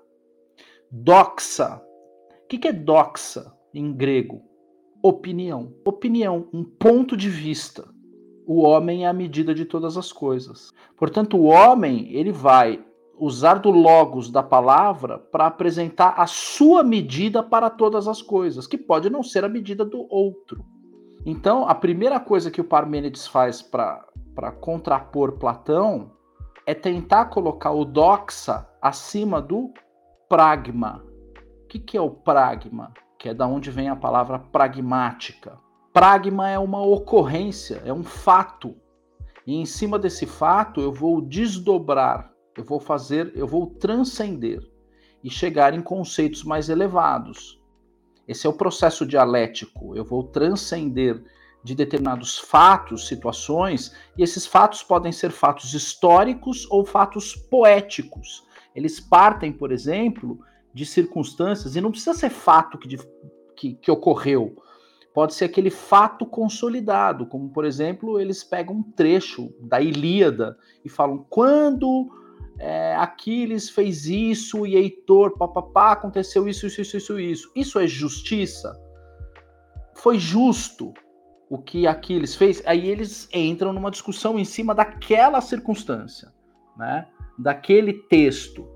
Doxa. O que, que é doxa em grego? Opinião. Opinião, um ponto de vista. O homem é a medida de todas as coisas. Portanto, o homem ele vai usar do logos da palavra para apresentar a sua medida para todas as coisas, que pode não ser a medida do outro. Então, a primeira coisa que o Parmênides faz para contrapor Platão é tentar colocar o doxa acima do pragma. O que, que é o pragma? Que é da onde vem a palavra pragmática. Pragma é uma ocorrência, é um fato. E em cima desse fato eu vou desdobrar, eu vou fazer, eu vou transcender e chegar em conceitos mais elevados. Esse é o processo dialético. Eu vou transcender de determinados fatos, situações, e esses fatos podem ser fatos históricos ou fatos poéticos. Eles partem, por exemplo, de circunstâncias, e não precisa ser fato que, que, que ocorreu, pode ser aquele fato consolidado, como, por exemplo, eles pegam um trecho da Ilíada e falam quando é, Aquiles fez isso e Heitor, papapá, aconteceu isso, isso, isso, isso, isso. Isso é justiça? Foi justo o que Aquiles fez? Aí eles entram numa discussão em cima daquela circunstância, né? Daquele texto,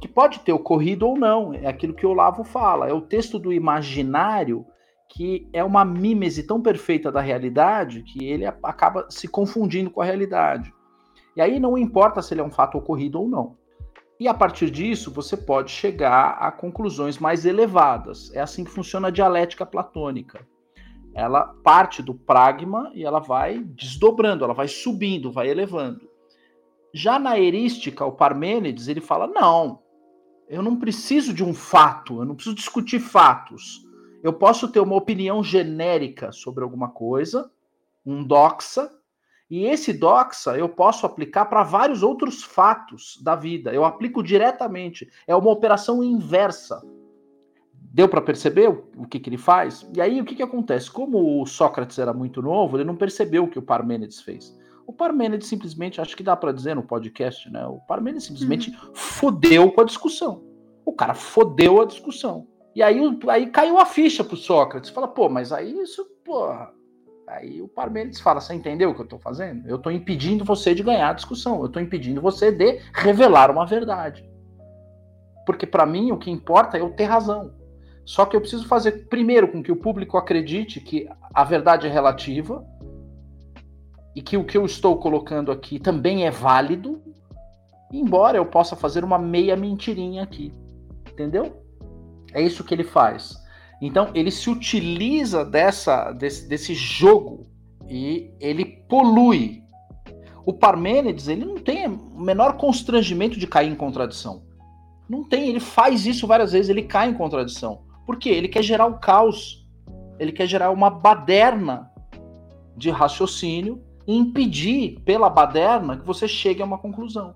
que pode ter ocorrido ou não, é aquilo que o Olavo fala, é o texto do imaginário que é uma mímese tão perfeita da realidade que ele acaba se confundindo com a realidade. E aí não importa se ele é um fato ocorrido ou não. E a partir disso, você pode chegar a conclusões mais elevadas. É assim que funciona a dialética platônica. Ela parte do pragma e ela vai desdobrando, ela vai subindo, vai elevando. Já na erística, o Parmênides, ele fala: não, eu não preciso de um fato, eu não preciso discutir fatos. Eu posso ter uma opinião genérica sobre alguma coisa, um doxa, e esse doxa eu posso aplicar para vários outros fatos da vida. Eu aplico diretamente. É uma operação inversa. Deu para perceber o que, que, ele faz? E aí o que, que acontece? Como o Sócrates era muito novo, ele não percebeu o que o Parmênides fez. O Parmênides simplesmente, acho que dá para dizer no podcast, né? O Parmênides simplesmente uhum. fodeu com a discussão. O cara fodeu a discussão. E aí, aí caiu a ficha pro Sócrates. Fala, pô, mas aí isso, porra, Aí o Parmênides fala: Você entendeu o que eu estou fazendo? Eu estou impedindo você de ganhar a discussão, eu estou impedindo você de revelar uma verdade. Porque para mim o que importa é eu ter razão. Só que eu preciso fazer primeiro com que o público acredite que a verdade é relativa e que o que eu estou colocando aqui também é válido, embora eu possa fazer uma meia mentirinha aqui. Entendeu? É isso que ele faz. Então ele se utiliza dessa, desse, desse jogo e ele polui. O Parmênides ele não tem o menor constrangimento de cair em contradição. Não tem, ele faz isso várias vezes, ele cai em contradição. Por quê? Ele quer gerar o caos. Ele quer gerar uma baderna de raciocínio impedir pela baderna que você chegue a uma conclusão.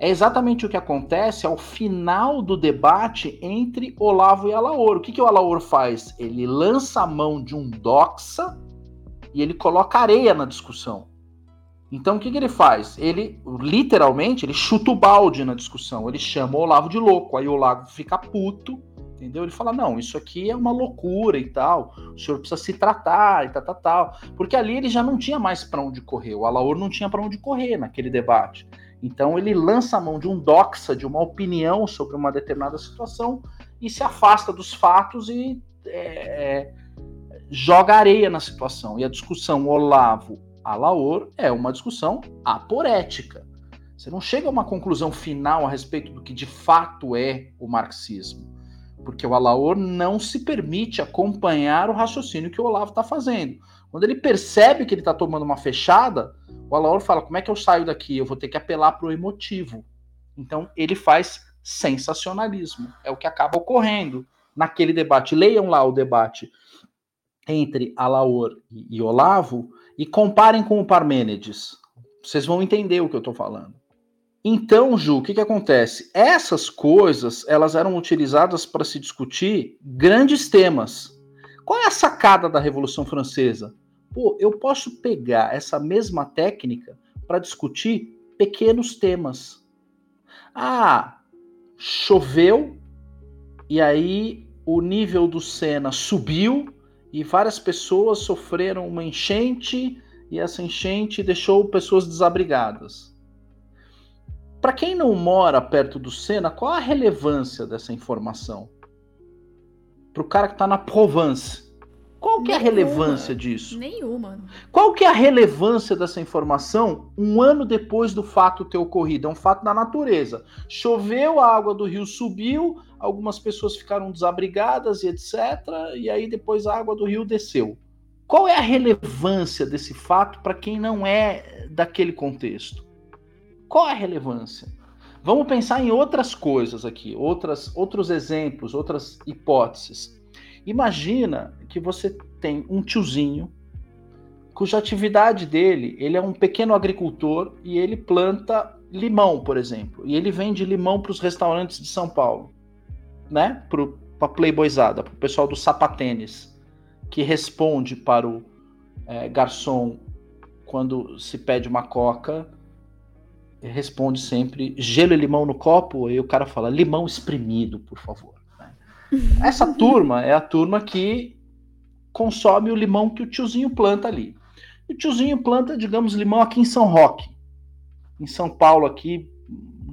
É exatamente o que acontece ao final do debate entre Olavo e Alaor. O que, que o Alaor faz? Ele lança a mão de um doxa e ele coloca areia na discussão. Então o que, que ele faz? Ele literalmente ele chuta o balde na discussão. Ele chama o Olavo de louco. Aí o Olavo fica puto, entendeu? Ele fala: não, isso aqui é uma loucura e tal. O senhor precisa se tratar e tal, tal, tal. Porque ali ele já não tinha mais para onde correr. O Alaor não tinha para onde correr naquele debate. Então ele lança a mão de um doxa, de uma opinião sobre uma determinada situação e se afasta dos fatos e é, joga areia na situação. E a discussão Olavo-Alaor é uma discussão aporética. Você não chega a uma conclusão final a respeito do que de fato é o marxismo. Porque o Alaor não se permite acompanhar o raciocínio que o Olavo está fazendo. Quando ele percebe que ele está tomando uma fechada, o Alaor fala: como é que eu saio daqui? Eu vou ter que apelar para o emotivo. Então ele faz sensacionalismo. É o que acaba ocorrendo naquele debate. Leiam lá o debate entre Alaor e Olavo e comparem com o Parmênides. Vocês vão entender o que eu estou falando. Então, Ju, o que, que acontece? Essas coisas elas eram utilizadas para se discutir grandes temas. Qual é a sacada da Revolução Francesa? Pô, eu posso pegar essa mesma técnica para discutir pequenos temas. Ah, choveu e aí o nível do Sena subiu e várias pessoas sofreram uma enchente e essa enchente deixou pessoas desabrigadas. Para quem não mora perto do Sena, qual a relevância dessa informação? Para o cara que está na Provence, qual que é a relevância disso? Nenhuma. Qual que é a relevância dessa informação um ano depois do fato ter ocorrido? É um fato da natureza. Choveu, a água do rio subiu, algumas pessoas ficaram desabrigadas e etc. E aí depois a água do rio desceu. Qual é a relevância desse fato para quem não é daquele contexto? Qual é a relevância? Vamos pensar em outras coisas aqui, outras, outros exemplos, outras hipóteses. Imagina que você tem um tiozinho cuja atividade dele, ele é um pequeno agricultor e ele planta limão, por exemplo, e ele vende limão para os restaurantes de São Paulo, né? Para a playboyzada, para o pessoal do sapatênis, que responde para o é, garçom quando se pede uma coca, responde sempre gelo e limão no copo, e o cara fala limão espremido, por favor. Essa turma é a turma que consome o limão que o tiozinho planta ali. O tiozinho planta, digamos, limão aqui em São Roque, em São Paulo, aqui,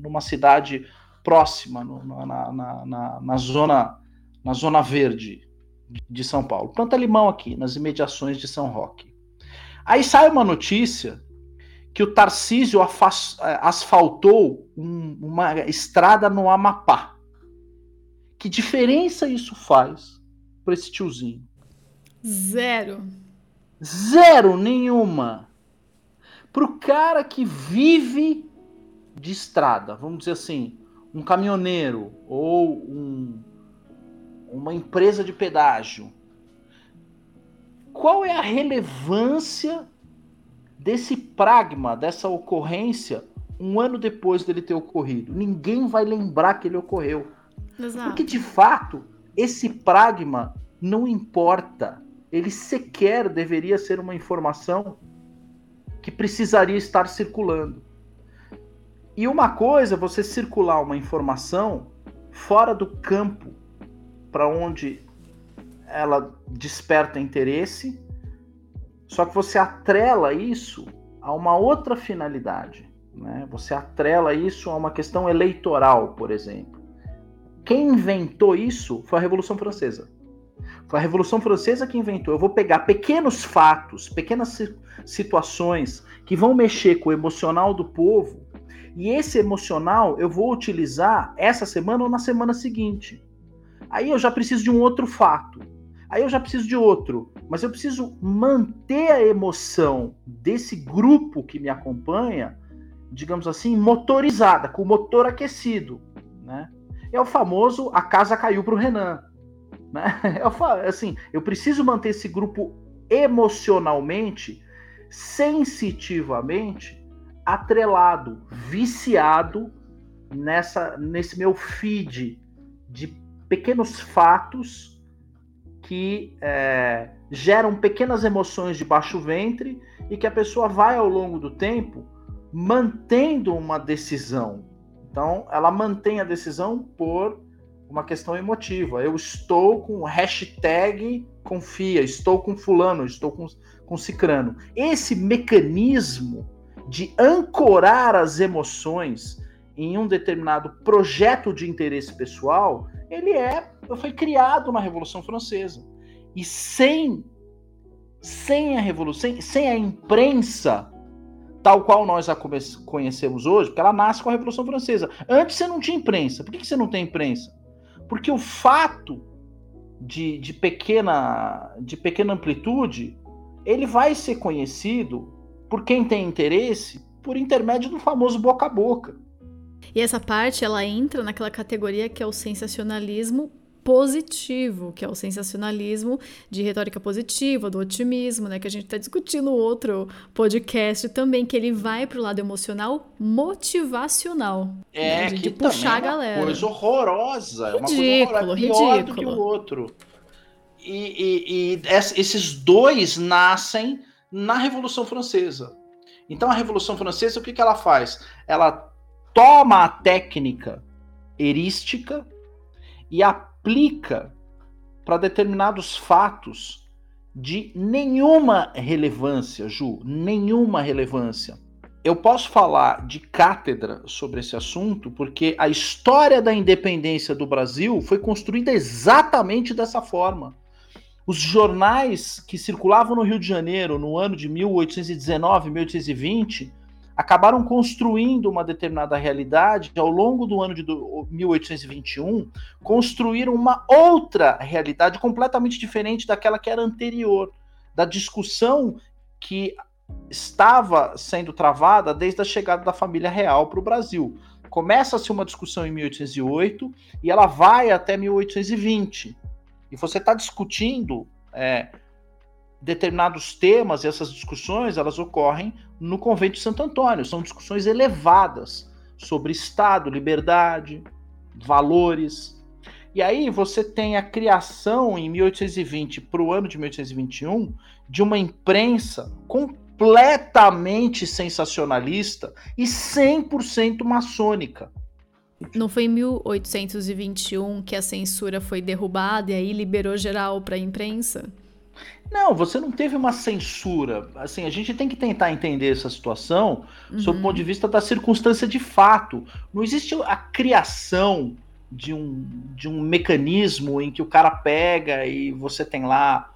numa cidade próxima, no, na, na, na, na, zona, na zona verde de São Paulo. Planta limão aqui, nas imediações de São Roque. Aí sai uma notícia que o Tarcísio asfaltou um, uma estrada no Amapá. Que diferença isso faz para esse tiozinho? Zero. Zero nenhuma. Pro cara que vive de estrada, vamos dizer assim, um caminhoneiro ou um, uma empresa de pedágio, qual é a relevância desse pragma, dessa ocorrência, um ano depois dele ter ocorrido? Ninguém vai lembrar que ele ocorreu. Exato. Porque de fato, esse pragma não importa. Ele sequer deveria ser uma informação que precisaria estar circulando. E uma coisa é você circular uma informação fora do campo para onde ela desperta interesse, só que você atrela isso a uma outra finalidade. Né? Você atrela isso a uma questão eleitoral, por exemplo. Quem inventou isso foi a Revolução Francesa. Foi a Revolução Francesa que inventou. Eu vou pegar pequenos fatos, pequenas situações que vão mexer com o emocional do povo, e esse emocional eu vou utilizar essa semana ou na semana seguinte. Aí eu já preciso de um outro fato. Aí eu já preciso de outro. Mas eu preciso manter a emoção desse grupo que me acompanha, digamos assim, motorizada, com o motor aquecido. Né? É o famoso a casa caiu para o Renan. Né? É assim, eu preciso manter esse grupo emocionalmente, sensitivamente atrelado, viciado nessa nesse meu feed de pequenos fatos que é, geram pequenas emoções de baixo ventre e que a pessoa vai ao longo do tempo mantendo uma decisão. Então, ela mantém a decisão por uma questão emotiva. Eu estou com hashtag confia, estou com fulano, estou com, com cicrano. Esse mecanismo de ancorar as emoções em um determinado projeto de interesse pessoal, ele é foi criado na Revolução Francesa. E sem sem a revolução, sem, sem a imprensa tal qual nós a conhecemos hoje, porque ela nasce com a Revolução Francesa. Antes você não tinha imprensa. Por que você não tem imprensa? Porque o fato de, de, pequena, de pequena amplitude, ele vai ser conhecido por quem tem interesse por intermédio do famoso boca a boca. E essa parte ela entra naquela categoria que é o sensacionalismo positivo, que é o sensacionalismo de retórica positiva, do otimismo, né? Que a gente está discutindo outro podcast também, que ele vai para o lado emocional motivacional. É, né? de, de puxar a galera. Coisa horrorosa. Ridículo, é uma coisa horrorosa, pior ridículo. do que o outro. E, e, e esses dois nascem na Revolução Francesa. Então a Revolução Francesa, o que, que ela faz? Ela toma a técnica erística e aplica para determinados fatos de nenhuma relevância, Ju, nenhuma relevância. Eu posso falar de cátedra sobre esse assunto porque a história da independência do Brasil foi construída exatamente dessa forma. Os jornais que circulavam no Rio de Janeiro no ano de 1819, 1820, acabaram construindo uma determinada realidade ao longo do ano de 1821, construíram uma outra realidade completamente diferente daquela que era anterior, da discussão que estava sendo travada desde a chegada da família real para o Brasil. Começa-se uma discussão em 1808 e ela vai até 1820 e você está discutindo é, determinados temas e essas discussões elas ocorrem no convento de Santo Antônio. São discussões elevadas sobre Estado, liberdade, valores. E aí você tem a criação em 1820 para o ano de 1821 de uma imprensa completamente sensacionalista e 100% maçônica. Não foi em 1821 que a censura foi derrubada e aí liberou geral para a imprensa? Não, você não teve uma censura. Assim, a gente tem que tentar entender essa situação uhum. sob o ponto de vista da circunstância de fato. Não existe a criação de um, de um mecanismo em que o cara pega e você tem lá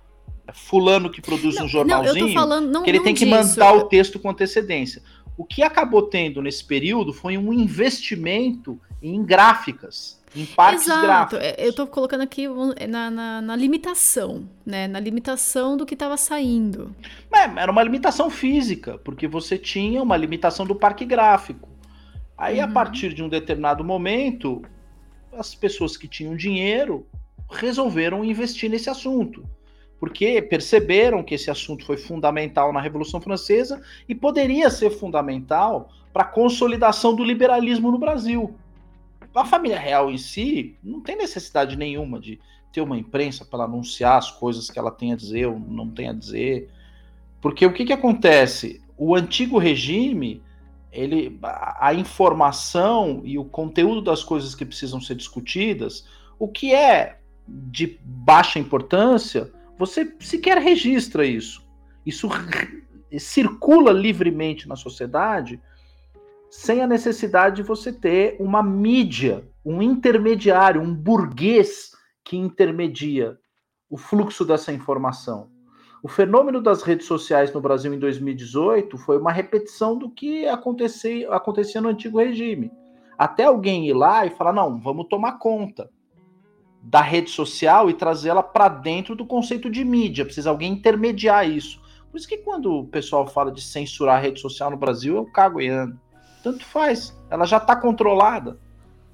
fulano que produz não, um jornalzinho, não, falando, não, que ele tem que disso. mandar o texto com antecedência. O que acabou tendo nesse período foi um investimento em gráficas, em partes Exato. gráficos. Eu estou colocando aqui na, na, na, limitação, né? Na limitação do que estava saindo. É, era uma limitação física, porque você tinha uma limitação do parque gráfico. Aí, uhum. a partir de um determinado momento, as pessoas que tinham dinheiro resolveram investir nesse assunto, porque perceberam que esse assunto foi fundamental na Revolução Francesa e poderia ser fundamental para a consolidação do liberalismo no Brasil. A família real em si não tem necessidade nenhuma de ter uma imprensa para anunciar as coisas que ela tem a dizer ou não tem a dizer. Porque o que, que acontece? O antigo regime, ele, a informação e o conteúdo das coisas que precisam ser discutidas, o que é de baixa importância, você sequer registra isso. Isso circula livremente na sociedade sem a necessidade de você ter uma mídia, um intermediário, um burguês que intermedia o fluxo dessa informação. O fenômeno das redes sociais no Brasil em 2018 foi uma repetição do que acontecia, acontecia no antigo regime. Até alguém ir lá e falar: não, vamos tomar conta da rede social e trazê-la para dentro do conceito de mídia. Precisa alguém intermediar isso. Por isso que quando o pessoal fala de censurar a rede social no Brasil, eu cago e ando. Tanto faz. Ela já está controlada.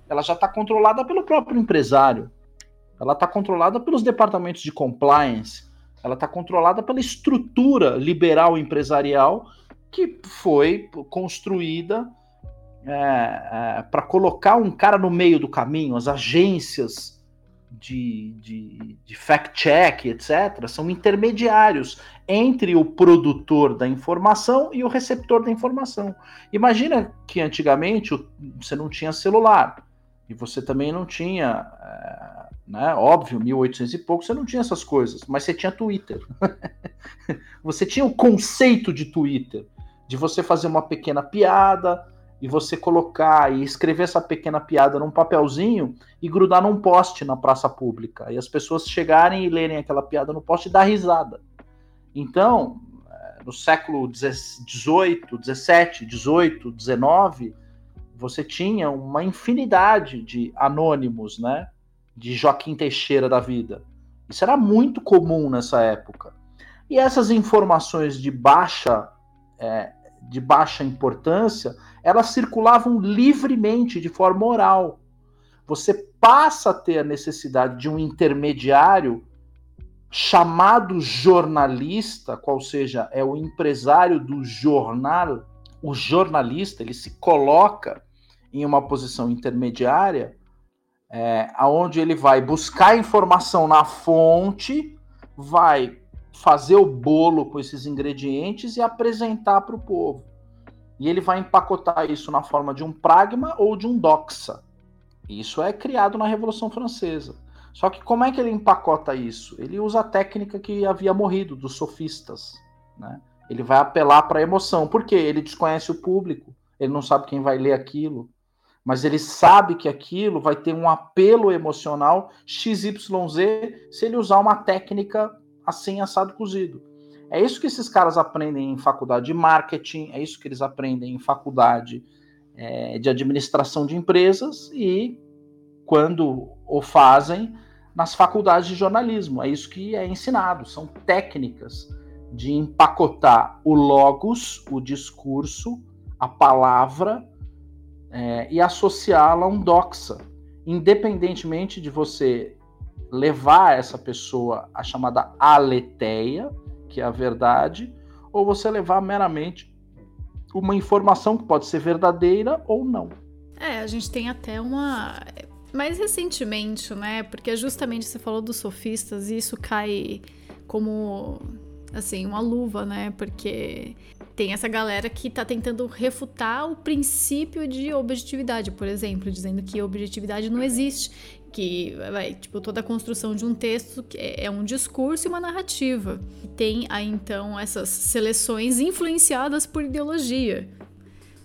Ela já está controlada pelo próprio empresário. Ela está controlada pelos departamentos de compliance, ela está controlada pela estrutura liberal empresarial que foi construída é, é, para colocar um cara no meio do caminho. As agências de, de, de fact-check, etc., são intermediários entre o produtor da informação e o receptor da informação. Imagina que antigamente você não tinha celular e você também não tinha. É, né? Óbvio, 1800 e pouco você não tinha essas coisas, mas você tinha Twitter. você tinha o conceito de Twitter, de você fazer uma pequena piada e você colocar e escrever essa pequena piada num papelzinho e grudar num poste na praça pública. E as pessoas chegarem e lerem aquela piada no poste e dar risada. Então, eh, no século 18, 17, 18, 19, você tinha uma infinidade de anônimos, né? de Joaquim Teixeira da vida. Isso era muito comum nessa época. E essas informações de baixa, é, de baixa importância, elas circulavam livremente, de forma oral. Você passa a ter a necessidade de um intermediário chamado jornalista, qual seja, é o empresário do jornal. O jornalista ele se coloca em uma posição intermediária é, aonde ele vai buscar informação na fonte, vai fazer o bolo com esses ingredientes e apresentar para o povo. E ele vai empacotar isso na forma de um pragma ou de um doxa. Isso é criado na Revolução Francesa. Só que como é que ele empacota isso? Ele usa a técnica que havia morrido dos sofistas. Né? Ele vai apelar para a emoção. Por quê? Ele desconhece o público, ele não sabe quem vai ler aquilo mas ele sabe que aquilo vai ter um apelo emocional XYZ se ele usar uma técnica assim, assado cozido. É isso que esses caras aprendem em faculdade de marketing, é isso que eles aprendem em faculdade é, de administração de empresas e, quando o fazem, nas faculdades de jornalismo. É isso que é ensinado, são técnicas de empacotar o logos, o discurso, a palavra é, e associá-la a um doxa, independentemente de você levar essa pessoa à chamada aletheia, que é a verdade, ou você levar meramente uma informação que pode ser verdadeira ou não. É, a gente tem até uma. Mais recentemente, né? Porque justamente você falou dos sofistas e isso cai como assim, uma luva, né? Porque tem essa galera que tá tentando refutar o princípio de objetividade, por exemplo, dizendo que objetividade não existe, que vai, tipo, toda a construção de um texto é, é um discurso e uma narrativa. Tem aí então essas seleções influenciadas por ideologia.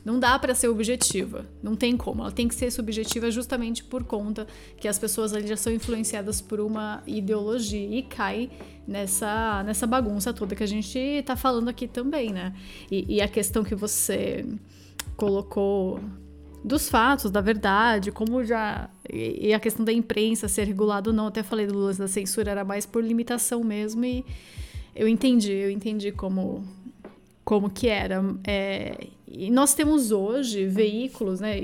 Não dá para ser objetiva, não tem como. Ela tem que ser subjetiva justamente por conta que as pessoas ali já são influenciadas por uma ideologia e cai nessa, nessa bagunça toda que a gente está falando aqui também, né? E, e a questão que você colocou dos fatos, da verdade, como já. E, a questão da imprensa ser regulada ou não, até falei do lance da censura, era mais por limitação mesmo, e eu entendi, eu entendi como, como que era. É, e nós temos hoje veículos, né?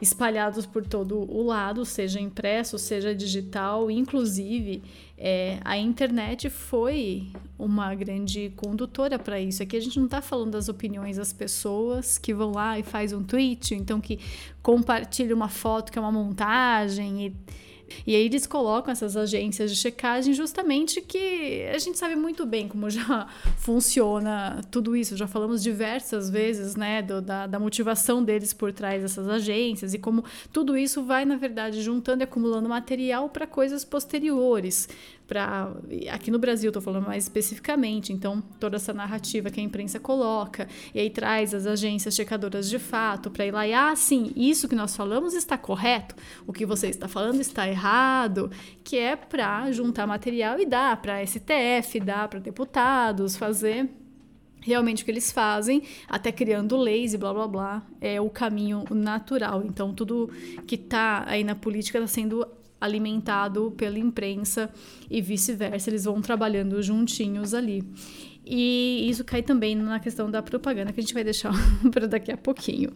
Espalhados por todo o lado, seja impresso, seja digital, inclusive é, a internet foi uma grande condutora para isso. Aqui a gente não está falando das opiniões das pessoas que vão lá e faz um tweet, então que compartilha uma foto que é uma montagem e e aí eles colocam essas agências de checagem justamente que a gente sabe muito bem como já funciona tudo isso. Já falamos diversas vezes, né, do, da, da motivação deles por trás dessas agências e como tudo isso vai, na verdade, juntando e acumulando material para coisas posteriores para aqui no Brasil, estou falando mais especificamente, então toda essa narrativa que a imprensa coloca e aí traz as agências checadoras de fato para ir lá e ah, sim, isso que nós falamos está correto, o que você está falando está errado, que é para juntar material e dar para STF, dar para deputados fazer realmente o que eles fazem, até criando leis e blá blá blá, é o caminho natural. Então, tudo que está aí na política está sendo alimentado pela imprensa e vice-versa, eles vão trabalhando juntinhos ali. E isso cai também na questão da propaganda, que a gente vai deixar para daqui a pouquinho.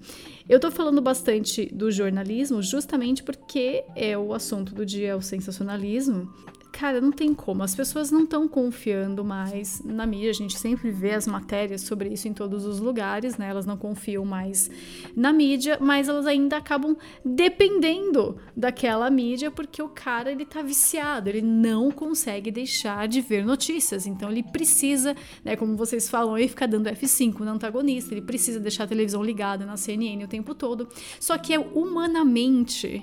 Eu estou falando bastante do jornalismo justamente porque é o assunto do dia, é o sensacionalismo cara, não tem como. As pessoas não estão confiando mais na mídia. A gente sempre vê as matérias sobre isso em todos os lugares, né? Elas não confiam mais na mídia, mas elas ainda acabam dependendo daquela mídia porque o cara ele tá viciado, ele não consegue deixar de ver notícias. Então ele precisa, né, como vocês falam, ele fica dando F5 no antagonista, ele precisa deixar a televisão ligada na CNN o tempo todo. Só que é humanamente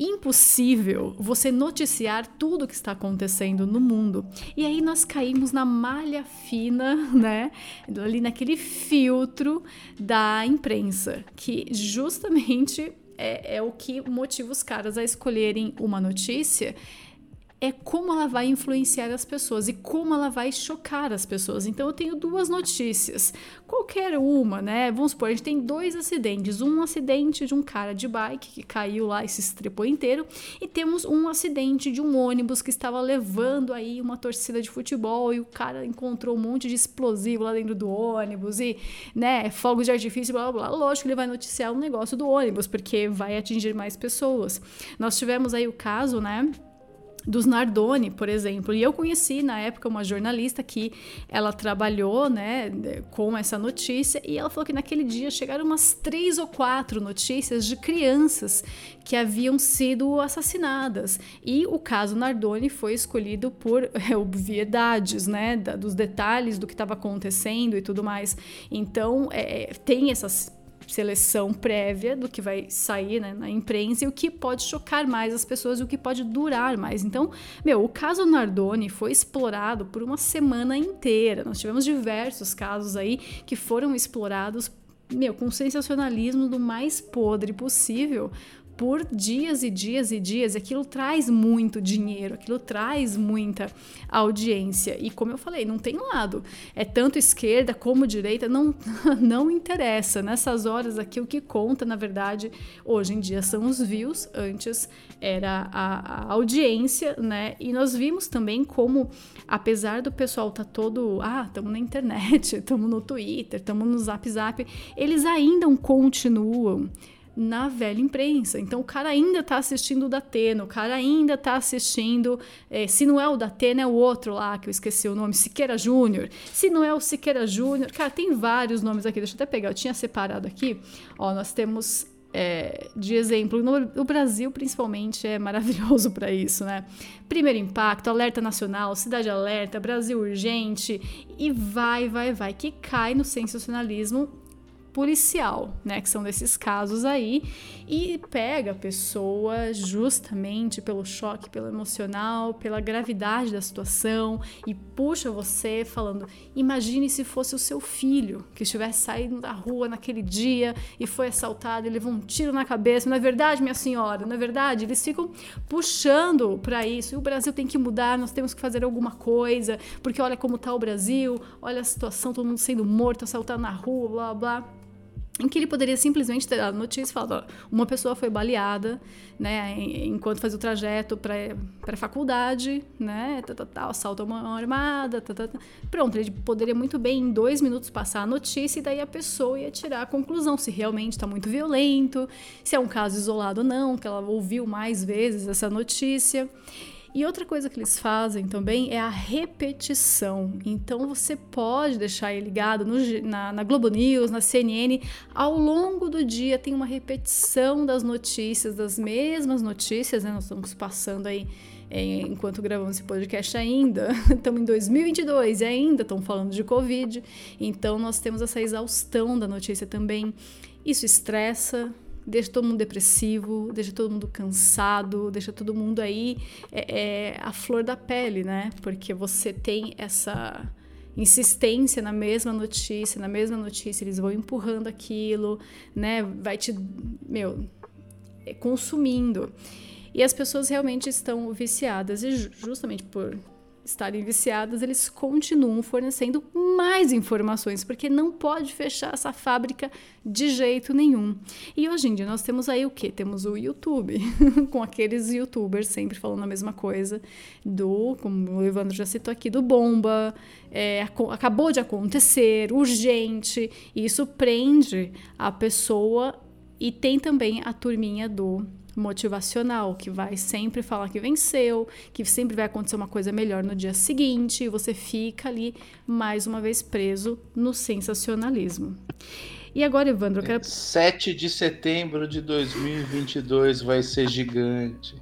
impossível você noticiar tudo o que está acontecendo no mundo. E aí nós caímos na malha fina, né? Ali naquele filtro da imprensa, que justamente é, é o que motiva os caras a escolherem uma notícia é como ela vai influenciar as pessoas e como ela vai chocar as pessoas. Então eu tenho duas notícias, qualquer uma, né? Vamos supor, a gente tem dois acidentes, um acidente de um cara de bike que caiu lá e se estrepou inteiro, e temos um acidente de um ônibus que estava levando aí uma torcida de futebol e o cara encontrou um monte de explosivo lá dentro do ônibus e, né, fogos de artifício, blá blá blá. Lógico que ele vai noticiar o negócio do ônibus, porque vai atingir mais pessoas. Nós tivemos aí o caso, né? Dos Nardoni, por exemplo. E eu conheci na época uma jornalista que ela trabalhou, né, com essa notícia e ela falou que naquele dia chegaram umas três ou quatro notícias de crianças que haviam sido assassinadas. E o caso Nardoni foi escolhido por é, obviedades, né, da, dos detalhes do que estava acontecendo e tudo mais. Então, é, tem essas seleção prévia do que vai sair né, na imprensa e o que pode chocar mais as pessoas e o que pode durar mais. Então, meu, o caso Nardoni foi explorado por uma semana inteira. Nós tivemos diversos casos aí que foram explorados meu, com sensacionalismo do mais podre possível, por dias e dias e dias. Aquilo traz muito dinheiro, aquilo traz muita audiência. E como eu falei, não tem lado. É tanto esquerda como direita, não, não interessa. Nessas horas aqui, o que conta, na verdade, hoje em dia são os views, antes era a, a audiência, né? E nós vimos também como, apesar do pessoal estar tá todo, ah, estamos na internet, estamos no Twitter, estamos no Zap Zap, eles ainda continuam na velha imprensa. Então o cara ainda tá assistindo o Datena, o cara ainda tá assistindo, é, se não é o Datena, é o outro lá, que eu esqueci o nome, Siqueira Júnior. Se não é o Siqueira Júnior, cara, tem vários nomes aqui, deixa eu até pegar, eu tinha separado aqui. Ó, nós temos é, de exemplo, no, o Brasil principalmente é maravilhoso para isso, né? Primeiro Impacto, Alerta Nacional, Cidade Alerta, Brasil Urgente e vai, vai, vai, que cai no sensacionalismo policial, né, que são desses casos aí, e pega a pessoa justamente pelo choque, pelo emocional, pela gravidade da situação e puxa você falando: imagine se fosse o seu filho que estivesse saindo da rua naquele dia e foi assaltado e levou um tiro na cabeça. Não é verdade, minha senhora? Não é verdade? Eles ficam puxando para isso. E o Brasil tem que mudar, nós temos que fazer alguma coisa, porque olha como tá o Brasil, olha a situação, todo mundo sendo morto, assaltado na rua, blá blá. Em que ele poderia simplesmente ter dado notícia e falado, ó, uma pessoa foi baleada, né, enquanto fazia o trajeto para a faculdade, né, tal, tal, tal, assalto a uma armada, tal, tal, tal. pronto, ele poderia muito bem em dois minutos passar a notícia e daí a pessoa ia tirar a conclusão se realmente está muito violento, se é um caso isolado ou não, que ela ouviu mais vezes essa notícia. E outra coisa que eles fazem também é a repetição. Então você pode deixar ele ligado no, na, na, Globo News, na CNN, ao longo do dia tem uma repetição das notícias, das mesmas notícias, né? Nós estamos passando aí é, enquanto gravamos esse podcast ainda, estamos em 2022 e ainda estão falando de Covid, então nós temos essa exaustão da notícia também. Isso estressa, deixa todo mundo depressivo, deixa todo mundo cansado, deixa todo mundo aí é, é, a flor da pele, né? Porque você tem essa insistência na mesma notícia, na mesma notícia, eles vão empurrando aquilo, né? Vai te, meu, é, consumindo. E as pessoas realmente estão viciadas, e justamente por estarem viciadas, eles continuam fornecendo mais informações, porque não pode fechar essa fábrica de jeito nenhum. E hoje em dia nós temos aí o que? Temos o YouTube, com aqueles youtubers sempre falando a mesma coisa, do, como o Evandro já citou aqui, do bomba, é, acabou de acontecer, urgente, e isso prende a pessoa e tem também a turminha do motivacional, que vai sempre falar que venceu, que sempre vai acontecer uma coisa melhor no dia seguinte, e você fica ali mais uma vez preso no sensacionalismo. E agora, Evandro, eu quero. 7 de setembro de 2022 vai ser gigante.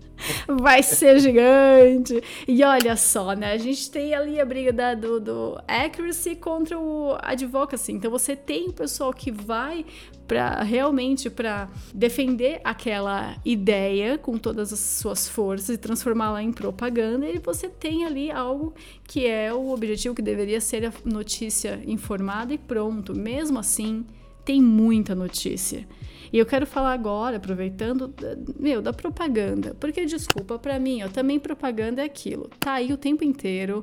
Vai ser gigante. E olha só, né? A gente tem ali a briga da, do, do accuracy contra o advocacy. Então você tem o pessoal que vai para realmente para defender aquela ideia com todas as suas forças e transformá-la em propaganda, e você tem ali algo que é o objetivo que deveria ser a notícia informada e pronto. Mesmo assim, tem muita notícia. E eu quero falar agora, aproveitando, meu, da propaganda. Porque, desculpa, para mim, ó, também propaganda é aquilo. Tá aí o tempo inteiro.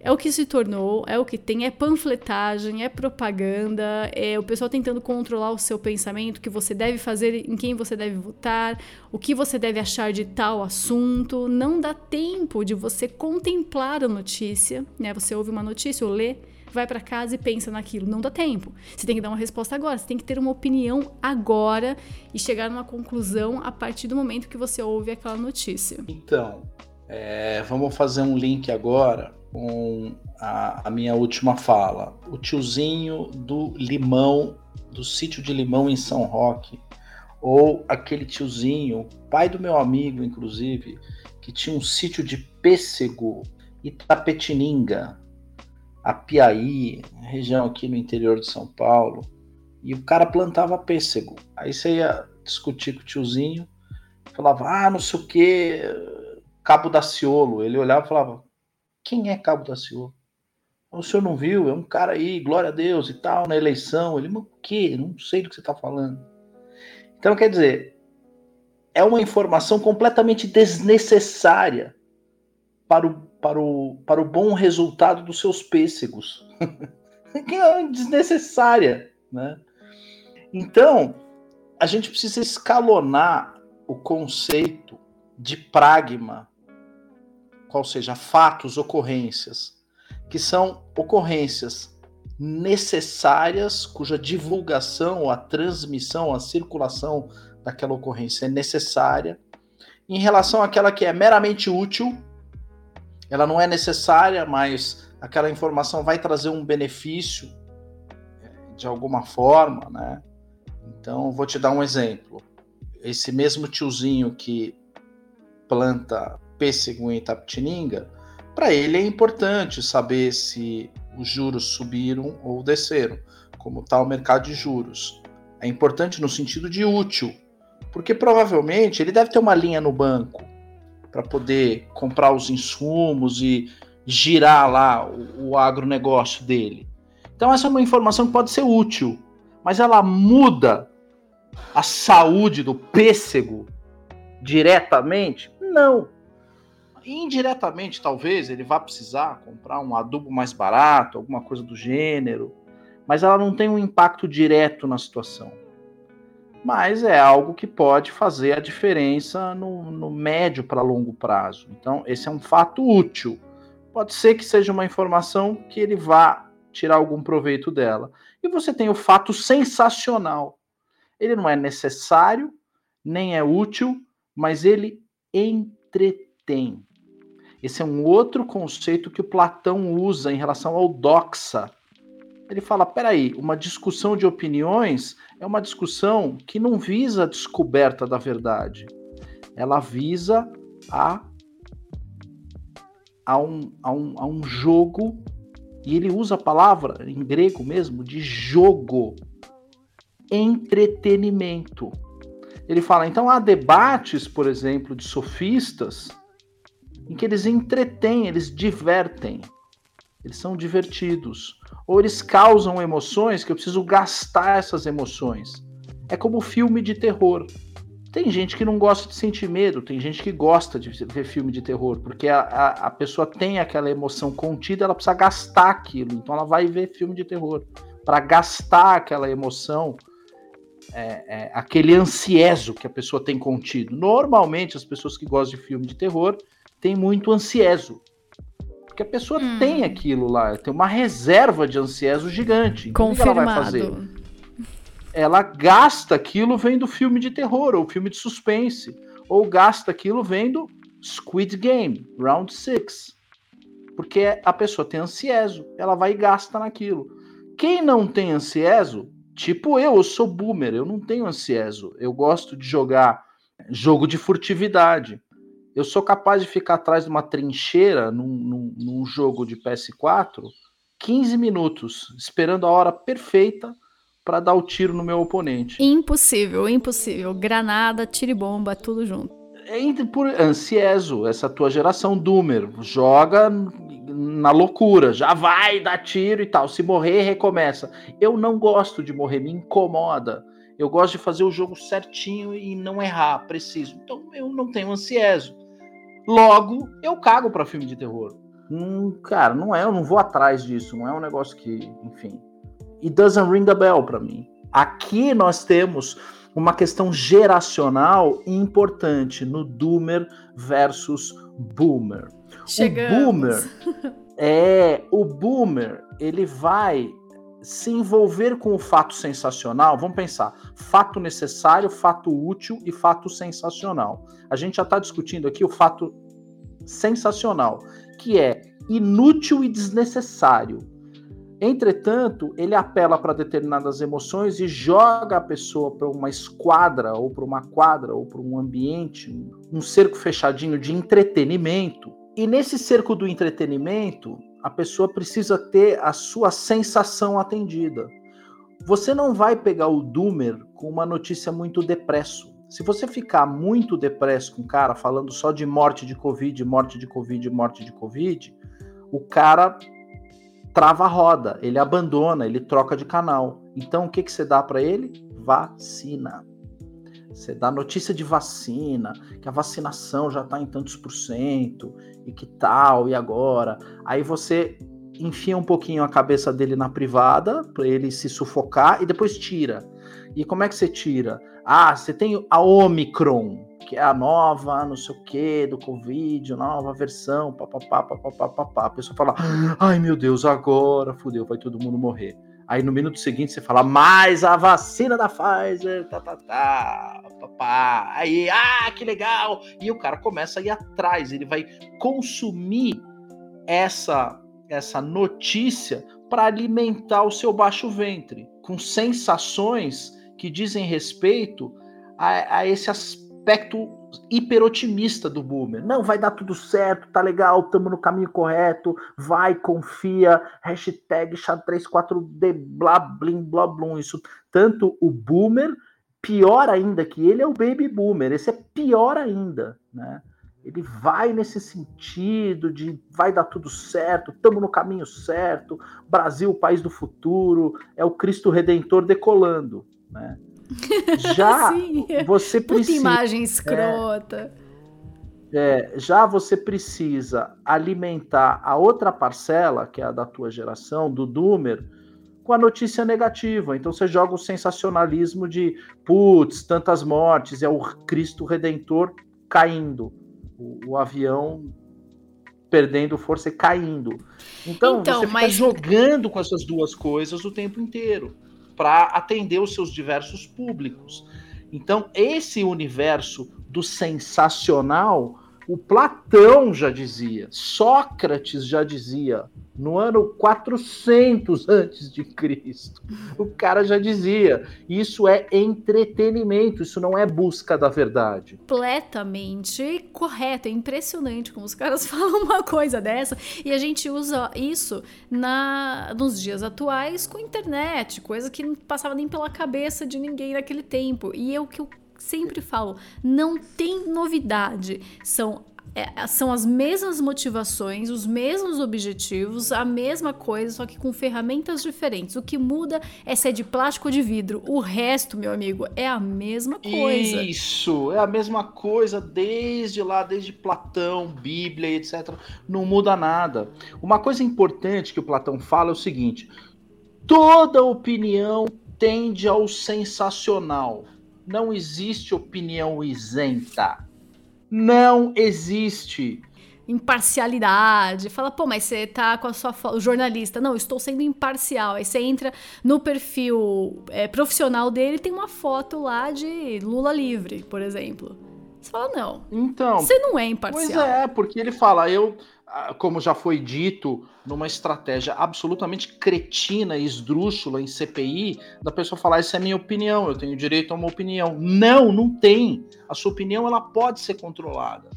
É o que se tornou, é o que tem, é panfletagem, é propaganda, é o pessoal tentando controlar o seu pensamento, o que você deve fazer, em quem você deve votar, o que você deve achar de tal assunto. Não dá tempo de você contemplar a notícia, né? Você ouve uma notícia ou lê, vai para casa e pensa naquilo. Não dá tempo. Você tem que dar uma resposta agora, você tem que ter uma opinião agora e chegar numa conclusão a partir do momento que você ouve aquela notícia. Então, é, vamos fazer um link agora com a, a, minha última fala. O tiozinho do limão, do sítio de limão em São Roque, ou aquele tiozinho, pai do meu amigo, inclusive, que tinha um sítio de pêssego Itapetininga, Apiaí, região aqui no interior de São Paulo, e o cara plantava pêssego. Aí você ia discutir com o tiozinho, falava, ah, não sei o que, Cabo Daciolo. Ele olhava e falava, quem é Cabo Daciolo? O senhor não viu? É um cara aí, glória a Deus e tal, na eleição. Ele, mas o quê? Não sei do que você está falando. Então, quer dizer, é uma informação completamente desnecessária para o para o, para o bom resultado dos seus pêssegos. que é desnecessária, né? Então, a gente precisa escalonar o conceito de pragma, qual seja, fatos, ocorrências, que são ocorrências necessárias, cuja divulgação, a transmissão, a circulação daquela ocorrência é necessária, em relação àquela que é meramente útil, ela não é necessária, mas aquela informação vai trazer um benefício é, de alguma forma, né? Então, vou te dar um exemplo. Esse mesmo tiozinho que planta pêssego em Itapetininga, para ele é importante saber se os juros subiram ou desceram, como está o mercado de juros. É importante no sentido de útil, porque provavelmente ele deve ter uma linha no banco para poder comprar os insumos e girar lá o, o agronegócio dele. Então, essa é uma informação que pode ser útil, mas ela muda a saúde do pêssego diretamente? Não. Indiretamente, talvez ele vá precisar comprar um adubo mais barato, alguma coisa do gênero, mas ela não tem um impacto direto na situação. Mas é algo que pode fazer a diferença no, no médio para longo prazo. Então, esse é um fato útil. Pode ser que seja uma informação que ele vá tirar algum proveito dela. E você tem o fato sensacional. Ele não é necessário, nem é útil, mas ele entretém. Esse é um outro conceito que o Platão usa em relação ao doxa. Ele fala: peraí, uma discussão de opiniões é uma discussão que não visa a descoberta da verdade. Ela visa a, a, um, a, um, a um jogo, e ele usa a palavra em grego mesmo de jogo, entretenimento. Ele fala: então há debates, por exemplo, de sofistas em que eles entretêm, eles divertem, eles são divertidos, ou eles causam emoções que eu preciso gastar essas emoções. É como filme de terror. Tem gente que não gosta de sentir medo, tem gente que gosta de ver filme de terror, porque a, a, a pessoa tem aquela emoção contida, ela precisa gastar aquilo, então ela vai ver filme de terror. Para gastar aquela emoção, é, é, aquele ansieso que a pessoa tem contido. Normalmente, as pessoas que gostam de filme de terror tem muito ansieso. Porque a pessoa hum. tem aquilo lá, tem uma reserva de ansieso gigante. Então, Confirmado. o que ela vai fazer? Ela gasta aquilo vendo filme de terror, ou filme de suspense, ou gasta aquilo vendo Squid Game, Round 6. Porque a pessoa tem ansieso, ela vai e gasta naquilo. Quem não tem ansieso, tipo eu, eu sou boomer, eu não tenho ansieso. Eu gosto de jogar jogo de furtividade eu sou capaz de ficar atrás de uma trincheira num, num, num, jogo de PS4 15 minutos, esperando a hora perfeita para dar o tiro no meu oponente. Impossível, impossível. Granada, tiro e bomba, tudo junto. Entre por ansieso, essa tua geração doomer, joga na loucura, já vai dar tiro e tal. Se morrer, recomeça. Eu não gosto de morrer, me incomoda. Eu gosto de fazer o jogo certinho e não errar, preciso. Então eu não tenho ansieso. Logo, eu cago para filme de terror. Hum, cara, não é, eu não vou atrás disso, não é um negócio que, enfim. It doesn't ring the bell para mim. Aqui nós temos uma questão geracional importante no Doomer versus Boomer. Chegamos. O Boomer é o Boomer, ele vai se envolver com o fato sensacional, vamos pensar, fato necessário, fato útil e fato sensacional. A gente já está discutindo aqui o fato sensacional, que é inútil e desnecessário. Entretanto, ele apela para determinadas emoções e joga a pessoa para uma esquadra, ou para uma quadra, ou para um ambiente, um cerco fechadinho de entretenimento. E nesse cerco do entretenimento, a pessoa precisa ter a sua sensação atendida. Você não vai pegar o Doomer com uma notícia muito depresso. Se você ficar muito depresso com o cara falando só de morte de Covid, morte de Covid, morte de Covid, o cara trava a roda, ele abandona, ele troca de canal. Então o que, que você dá para ele? Vacina. Você dá notícia de vacina, que a vacinação já está em tantos por cento, e que tal, e agora? Aí você enfia um pouquinho a cabeça dele na privada, para ele se sufocar, e depois tira. E como é que você tira? Ah, você tem a Omicron, que é a nova, não sei o que, do Covid, nova versão, papapá, papapá, papapá. A pessoa fala, ai meu Deus, agora fudeu, vai todo mundo morrer. Aí no minuto seguinte você fala, mais a vacina da Pfizer, tá, tá, tá, papá. Aí, ah, que legal! E o cara começa a ir atrás, ele vai consumir essa, essa notícia para alimentar o seu baixo ventre, com sensações que dizem respeito a, a esse aspecto hiperotimista do boomer. Não, vai dar tudo certo, tá legal, estamos no caminho correto, vai, confia, hashtag SHA34D, blá, blim, blá, blum. Isso, tanto o boomer, pior ainda que ele é o baby boomer, esse é pior ainda, né? Ele vai nesse sentido de vai dar tudo certo, estamos no caminho certo, Brasil, país do futuro, é o Cristo Redentor decolando, né? Já você precisa. Puta imagem escrota. É, é, já você precisa alimentar a outra parcela, que é a da tua geração, do Doomer, com a notícia negativa. Então você joga o sensacionalismo de putz, tantas mortes, é o Cristo Redentor caindo, o, o avião perdendo força e caindo. Então, então você fica mas... jogando com essas duas coisas o tempo inteiro para atender os seus diversos públicos. Então, esse universo do sensacional o Platão já dizia, Sócrates já dizia, no ano 400 antes de Cristo. O cara já dizia, isso é entretenimento, isso não é busca da verdade. Completamente correto, é impressionante como os caras falam uma coisa dessa e a gente usa isso na nos dias atuais com internet, coisa que não passava nem pela cabeça de ninguém naquele tempo. E é o que eu sempre falo, não tem novidade. São é, são as mesmas motivações, os mesmos objetivos, a mesma coisa, só que com ferramentas diferentes. O que muda é se é de plástico ou de vidro. O resto, meu amigo, é a mesma coisa. Isso, é a mesma coisa desde lá, desde Platão, Bíblia, etc. Não muda nada. Uma coisa importante que o Platão fala é o seguinte: toda opinião tende ao sensacional não existe opinião isenta. Não existe. Imparcialidade. Fala, pô, mas você tá com a sua foto. Jornalista, não, estou sendo imparcial. Aí você entra no perfil é, profissional dele tem uma foto lá de Lula livre, por exemplo. Você fala, não. Então. Você não é imparcial. Pois é, porque ele fala, eu como já foi dito, numa estratégia absolutamente cretina e esdrúxula em CPI, da pessoa falar: Essa é minha opinião, eu tenho direito a uma opinião. Não, não tem. A sua opinião ela pode ser controlada.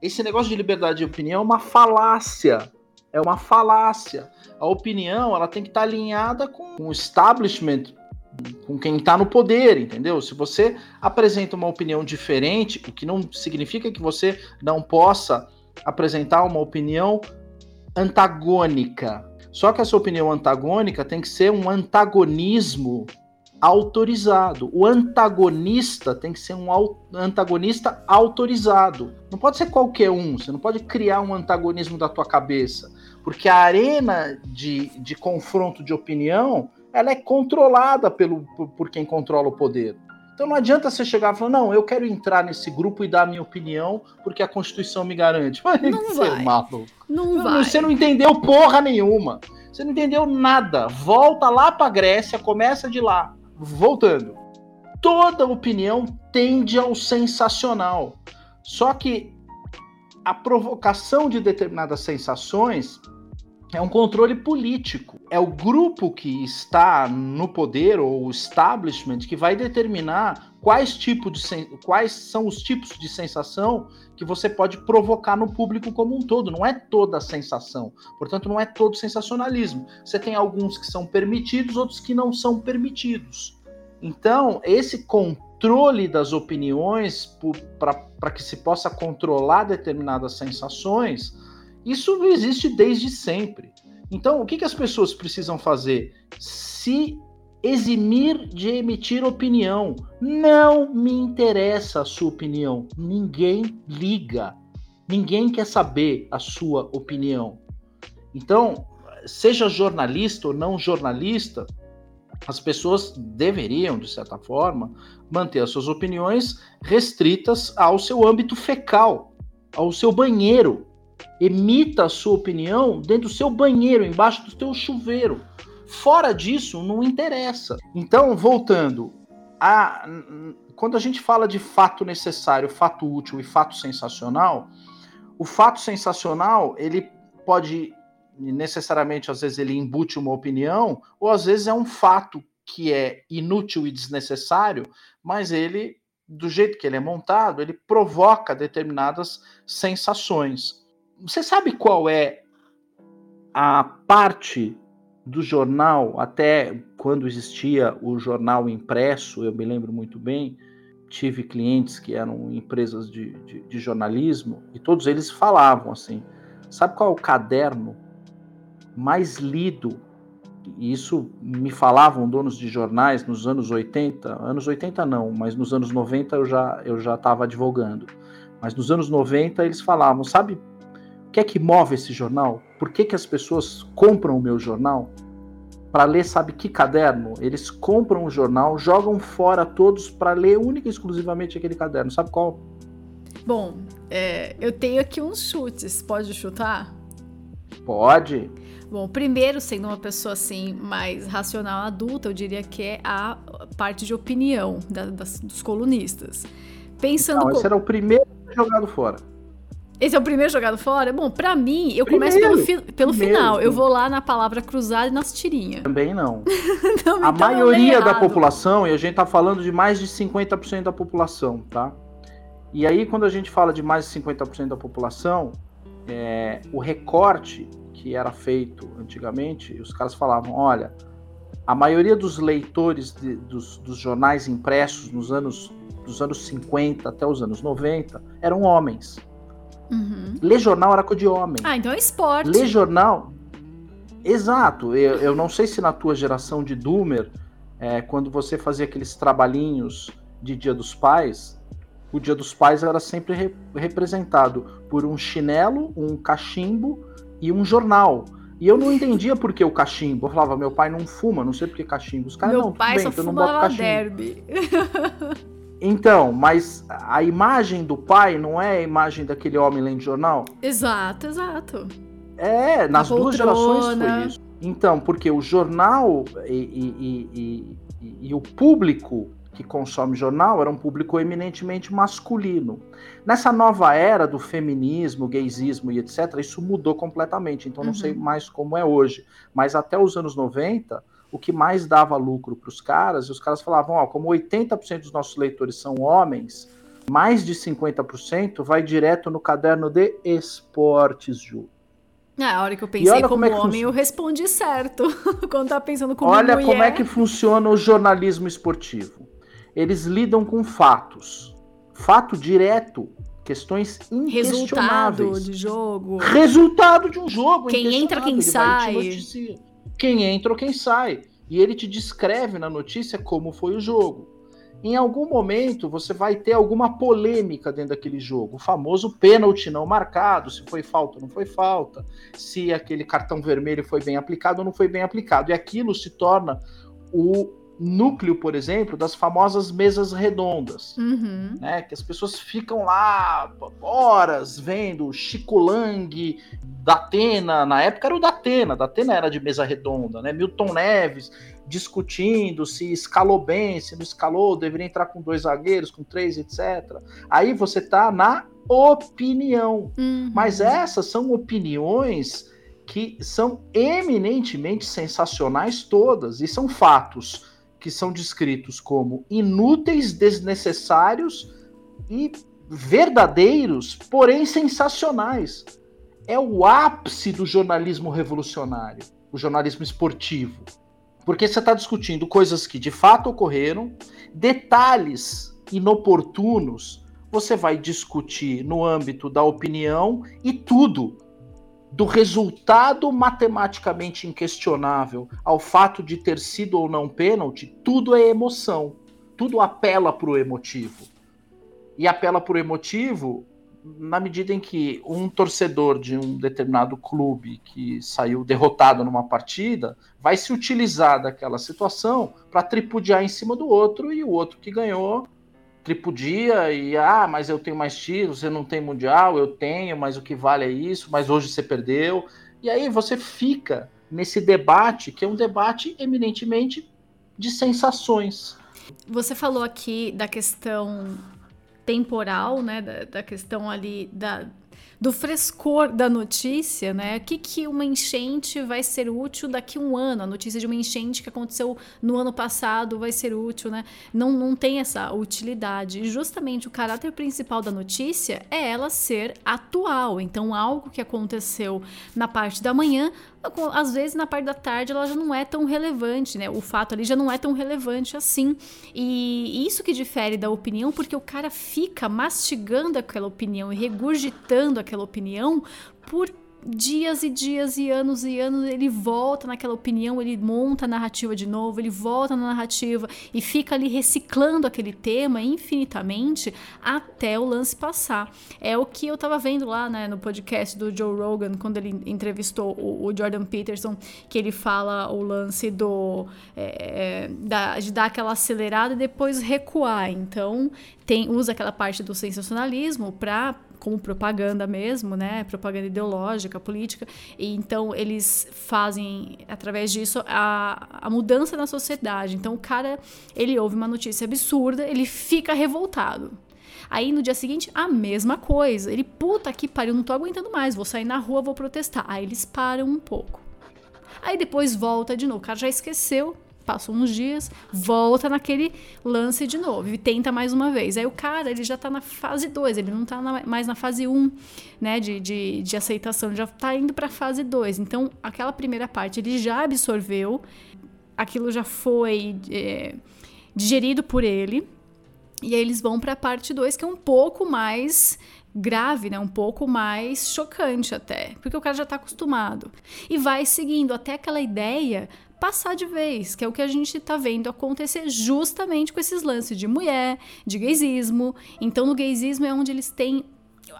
Esse negócio de liberdade de opinião é uma falácia. É uma falácia. A opinião ela tem que estar alinhada com o establishment, com quem está no poder, entendeu? Se você apresenta uma opinião diferente, o que não significa que você não possa apresentar uma opinião antagônica. Só que essa opinião antagônica tem que ser um antagonismo autorizado. O antagonista tem que ser um antagonista autorizado. Não pode ser qualquer um. Você não pode criar um antagonismo da tua cabeça, porque a arena de, de confronto de opinião ela é controlada pelo, por, por quem controla o poder. Então não adianta você chegar e falar, não, eu quero entrar nesse grupo e dar a minha opinião, porque a Constituição me garante. Mas não vai. Maluco. Não, não vai. Você não entendeu porra nenhuma. Você não entendeu nada. Volta lá para Grécia, começa de lá. Voltando. Toda opinião tende ao sensacional. Só que a provocação de determinadas sensações é um controle político. É o grupo que está no poder ou o establishment que vai determinar quais, tipo de quais são os tipos de sensação que você pode provocar no público como um todo. Não é toda a sensação. Portanto, não é todo sensacionalismo. Você tem alguns que são permitidos, outros que não são permitidos. Então, esse controle das opiniões para que se possa controlar determinadas sensações isso existe desde sempre. Então, o que, que as pessoas precisam fazer? Se eximir de emitir opinião. Não me interessa a sua opinião. Ninguém liga. Ninguém quer saber a sua opinião. Então, seja jornalista ou não jornalista, as pessoas deveriam, de certa forma, manter as suas opiniões restritas ao seu âmbito fecal, ao seu banheiro, Emita a sua opinião dentro do seu banheiro, embaixo do seu chuveiro. Fora disso, não interessa. Então, voltando, a, quando a gente fala de fato necessário, fato útil e fato sensacional, o fato sensacional ele pode necessariamente, às vezes, ele embute uma opinião, ou às vezes é um fato que é inútil e desnecessário, mas ele, do jeito que ele é montado, ele provoca determinadas sensações. Você sabe qual é a parte do jornal, até quando existia o jornal impresso, eu me lembro muito bem, tive clientes que eram empresas de, de, de jornalismo e todos eles falavam assim: sabe qual é o caderno mais lido? E isso me falavam donos de jornais nos anos 80, anos 80 não, mas nos anos 90 eu já eu já estava advogando. Mas nos anos 90 eles falavam, sabe o que é que move esse jornal? Por que, que as pessoas compram o meu jornal? para ler, sabe que caderno? Eles compram o jornal, jogam fora todos para ler única e exclusivamente aquele caderno. Sabe qual? Bom, é, eu tenho aqui uns chutes. Pode chutar? Pode. Bom, primeiro, sendo uma pessoa assim mais racional adulta, eu diria que é a parte de opinião da, das, dos colunistas. Pensando. Não, esse era o primeiro jogado fora. Esse é o primeiro jogado fora? Bom, pra mim, eu começo pelo, fi pelo primeiro, final. Eu vou lá na palavra cruzada e nas tirinhas. Também não. Não, A então maioria da população, e a gente tá falando de mais de 50% da população, tá? E aí, quando a gente fala de mais de 50% da população, é, o recorte que era feito antigamente, os caras falavam, olha, a maioria dos leitores de- dos, dos jornais impressos nos anos, dos anos 50 até os anos 90 eram homens. Uhum. Ler jornal era coisa de homem. Ah, então é esporte. Ler jornal. Exato. Eu, eu não sei se na tua geração de Doomer, é, quando você fazia aqueles trabalhinhos de Dia dos Pais, o Dia dos Pais era sempre re- representado por um chinelo, um cachimbo e um jornal. E eu não entendia por que o cachimbo. Eu falava, meu pai não fuma, não sei por que cachimbo. Os caras, Meu não, pai bem, só então eu não fumava cachimbo. derby. Então, mas a imagem do pai não é a imagem daquele homem lendo jornal? Exato, exato. É, nas duas gerações foi isso. Então, porque o jornal e, e- e- e- e o público que consome jornal era um público eminentemente masculino. Nessa nova era do feminismo, gaysismo e etc., isso mudou completamente. Então, não Uhum. sei mais como é hoje. Mas até os anos 90, o que mais dava lucro para os caras, e os caras falavam: ó, como 80% dos nossos leitores são homens, mais de 50% vai direto no caderno de esportes, Ju. Ah, a hora que eu pensei olha como como é homem, eu respondi certo. Quando tava pensando como Olha mulher. como é que funciona o jornalismo esportivo. Eles lidam com fatos. Fato direto, questões Resultado inquestionáveis. de jogo. Resultado de um jogo. Quem entra, quem sai. Quem entra ou quem sai. E ele te descreve na notícia como foi o jogo. Em algum momento você vai ter alguma polêmica dentro daquele jogo. O famoso pênalti não marcado, se foi falta ou não foi falta, se aquele cartão vermelho foi bem aplicado ou não foi bem aplicado. E aquilo se torna o núcleo, por exemplo, das famosas mesas redondas Uhum. né? Que as pessoas ficam lá horas vendo Chico Lang, Datena, na época era o Datena, Datena era de mesa redonda, né? Milton Neves discutindo se escalou bem, se não escalou, deveria entrar com dois zagueiros, com três, etc. Aí você tá na opinião. Uhum. Mas essas são opiniões que são eminentemente sensacionais todas, e são fatos que são descritos como inúteis, desnecessários e verdadeiros, porém sensacionais. É o ápice do jornalismo revolucionário, o jornalismo esportivo. Porque você está discutindo coisas que de fato ocorreram, detalhes inoportunos, você vai discutir no âmbito da opinião e tudo, do resultado matematicamente inquestionável ao fato de ter sido ou não pênalti, tudo é emoção. Tudo apela para o emotivo. E apela para o emotivo na medida em que um torcedor de um determinado clube que saiu derrotado numa partida vai se utilizar daquela situação para tripudiar em cima do outro e o outro que ganhou tripudia e ah, mas eu tenho mais títulos, você não tem mundial, eu tenho, mas o que vale é isso, mas hoje você perdeu. E aí você fica nesse debate que é um debate eminentemente de sensações. Você falou aqui da questão temporal, né? Da, da questão ali da, do frescor da notícia, né? O que, que uma enchente vai ser útil daqui a um ano? A notícia de uma enchente que aconteceu no ano passado vai ser útil, né? Não, não tem essa utilidade. E justamente o caráter principal da notícia é ela ser atual. Então, algo que aconteceu na parte da manhã às vezes na parte da tarde ela já não é tão relevante, né? O fato ali já não é tão relevante assim. E isso que difere da opinião, porque o cara fica mastigando aquela opinião e regurgitando aquela opinião por dias e dias e anos e anos ele volta naquela opinião, ele monta a narrativa de novo, ele volta na narrativa e fica ali reciclando aquele tema infinitamente até o lance passar. É o que eu tava vendo lá né, no podcast do Joe Rogan, quando ele entrevistou o, o Jordan Peterson, que ele fala o lance do é, é da, de dar aquela acelerada e depois recuar. Então, tem, usa aquela parte do sensacionalismo para como propaganda mesmo, né? Propaganda ideológica, política. E então eles fazem, através disso, a, a mudança na sociedade. Então o cara, ele ouve uma notícia absurda, ele fica revoltado. Aí no dia seguinte, a mesma coisa. Ele, puta que pariu, não tô aguentando mais, vou sair na rua, vou protestar. Aí eles param um pouco. Aí depois volta de novo. O cara já esqueceu passam uns dias, volta naquele lance de novo e tenta mais uma vez. Aí o cara, ele já tá na fase 2, ele não tá na, mais na fase 1, um, né, de, de, de aceitação, já tá indo pra fase 2. Então, aquela primeira parte ele já absorveu, aquilo já foi é, digerido por ele, e aí eles vão para a parte 2, que é um pouco mais grave, né? Um pouco mais chocante até, porque o cara já está acostumado. E vai seguindo até aquela ideia passar de vez, que é o que a gente está vendo acontecer justamente com esses lances de mulher, de gaysismo. Então, no gaysismo é onde eles têm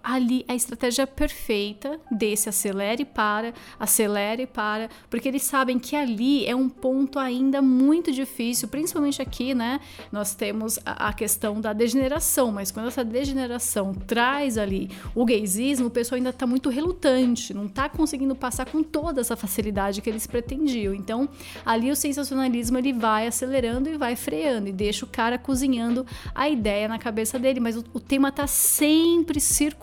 ali a estratégia perfeita desse acelere para, acelere para, porque eles sabem que ali é um ponto ainda muito difícil, principalmente aqui, né? Nós temos a, a questão da degeneração, mas quando essa degeneração traz ali o gaysismo, o pessoal ainda está muito relutante, não está conseguindo passar com toda essa facilidade que eles pretendiam. Então, ali o sensacionalismo ele vai acelerando e vai freando e deixa o cara cozinhando a ideia na cabeça dele, mas o, o tema está sempre circulando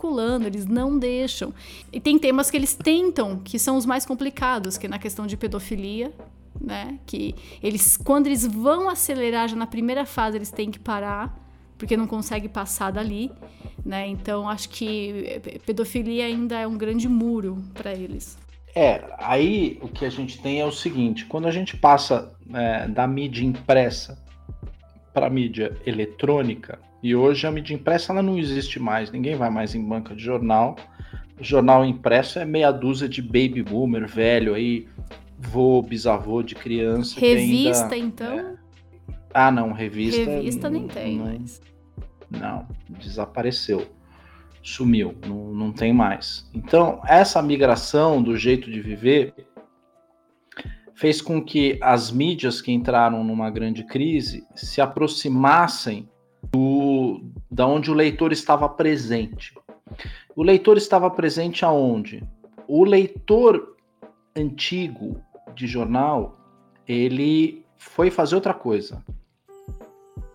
eles não deixam. E tem temas que eles tentam, que são os mais complicados, que é na questão de pedofilia, né? Que eles, quando eles vão acelerar já na primeira fase, eles têm que parar, porque não consegue passar dali, né? Então acho que pedofilia ainda é um grande muro para eles. É, aí o que a gente tem é o seguinte: quando a gente passa é, da mídia impressa para mídia eletrônica, e hoje a mídia impressa ela não existe mais, ninguém vai mais em banca de jornal. O jornal impresso é meia dúzia de baby boomer velho aí, vô, bisavô de criança. Revista, ainda, então? É... Ah, não, revista. Revista nem tem. Não, não, desapareceu. Sumiu, não, não tem mais. Então, essa migração do jeito de viver fez com que as mídias que entraram numa grande crise se aproximassem da onde o leitor estava presente. O leitor estava presente aonde? O leitor antigo de jornal, ele foi fazer outra coisa.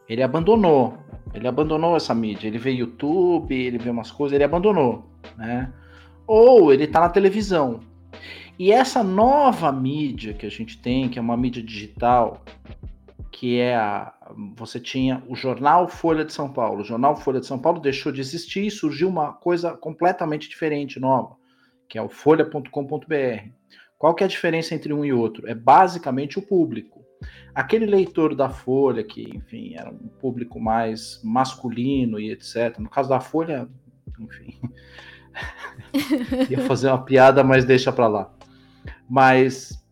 Ele abandonou. Ele abandonou essa mídia. Ele vê YouTube, ele vê umas coisas, ele abandonou, né? Ou ele está na televisão. E essa nova mídia que a gente tem, que é uma mídia digital, que é a. Você tinha o jornal Folha de São Paulo. O jornal Folha de São Paulo deixou de existir e surgiu uma coisa completamente diferente, nova, que é o folha.com.br. Qual que é a diferença entre um e outro? É basicamente o público. Aquele leitor da Folha, que, enfim, era um público mais masculino e etc. No caso da Folha, enfim. ia fazer uma piada, mas deixa para lá. Mas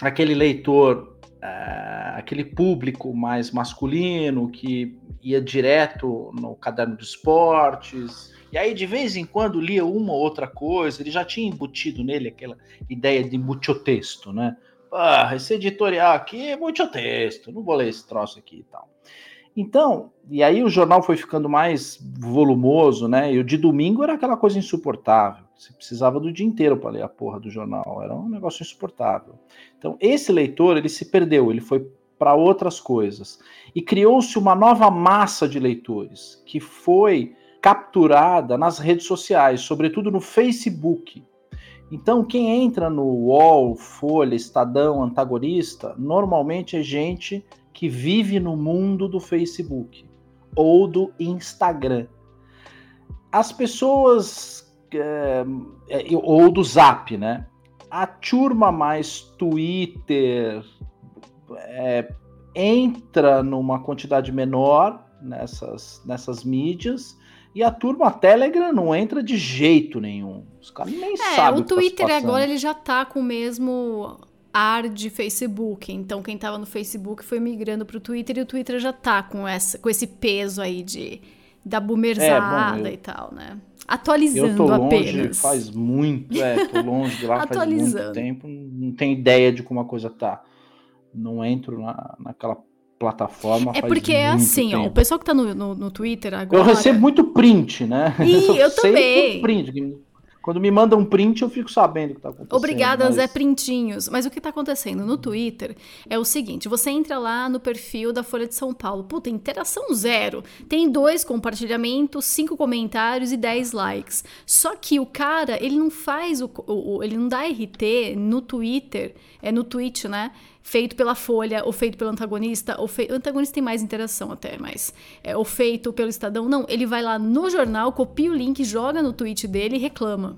aquele leitor uh, aquele público mais masculino que ia direto no caderno de esportes, e aí de vez em quando lia uma ou outra coisa, ele já tinha embutido nele aquela ideia de texto, né? Ah, esse editorial aqui é texto, não vou ler esse troço aqui e tal. Então, e aí o jornal foi ficando mais volumoso, né? E o de domingo era aquela coisa insuportável. Você precisava do dia inteiro para ler a porra do jornal, era um negócio insuportável. Então, esse leitor, ele se perdeu, ele foi para outras coisas. E criou-se uma nova massa de leitores, que foi capturada nas redes sociais, sobretudo no Facebook. Então, quem entra no UOL, Folha, Estadão, Antagonista, normalmente é gente que vive no mundo do Facebook ou do Instagram. As pessoas é, ou do Zap, né? A turma mais Twitter é, entra numa quantidade menor nessas, nessas mídias E a turma Telegram não entra de jeito nenhum. Os caras nem É, sabem o que tá Twitter passando. agora ele já tá com o mesmo ar de Facebook. Então quem tava no Facebook foi migrando pro Twitter e o Twitter já tá com, essa, com esse peso aí de da boomerzada É, bom, eu- e tal, né? Eu Atualizando tô longe apenas. faz muito, é, tô longe de lá faz muito tempo, não tenho ideia de como a coisa tá. Não entro na, naquela plataforma É porque é assim, ó, o tempo. pessoal que tá no, no, no Twitter agora. Eu recebo muito print, né? Ih, Só eu sei também. Print. Quando me mandam um print, eu fico sabendo o que tá acontecendo. Obrigada, mas- Zé Printinhos. Mas o que tá acontecendo no Twitter é o seguinte: você entra lá no perfil da Folha de São Paulo. Puta, interação zero. Tem dois compartilhamentos, cinco comentários e dez likes. Só que o cara, ele não faz o. o- o- ele não dá RT no Twitter, é no tweet, né? Feito pela Folha, ou feito pelo antagonista, ou feito. O antagonista tem mais interação até, mas. É, ou feito pelo Estadão. Não, ele vai lá no jornal, copia o link, joga no tweet dele e reclama.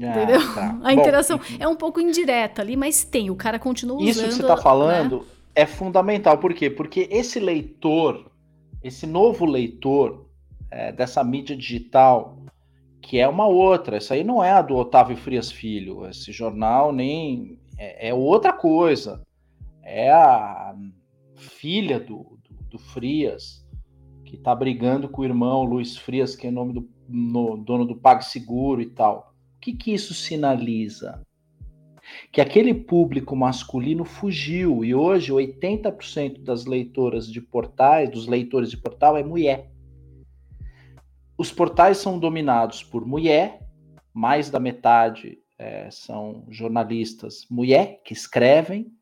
Ah, Entendeu? tá. A Bom, interação é um pouco indireta ali, mas tem. O cara continua usando. Isso que você está né? falando é fundamental. Por quê? Porque esse leitor, esse novo leitor é, dessa mídia digital, que é uma outra, isso aí não é a do Otávio Frias Filho, esse jornal nem é, é outra coisa. É a filha do, do, do Frias que está brigando com o irmão Luiz Frias, que é nome do no- dono do PagSeguro e tal. O que, que isso sinaliza? que aquele público masculino fugiu e hoje 80% das leitoras de portais, dos leitores de portal é mulher. Os portais são dominados por mulher, mais da metade eh, são jornalistas mulher que escrevem.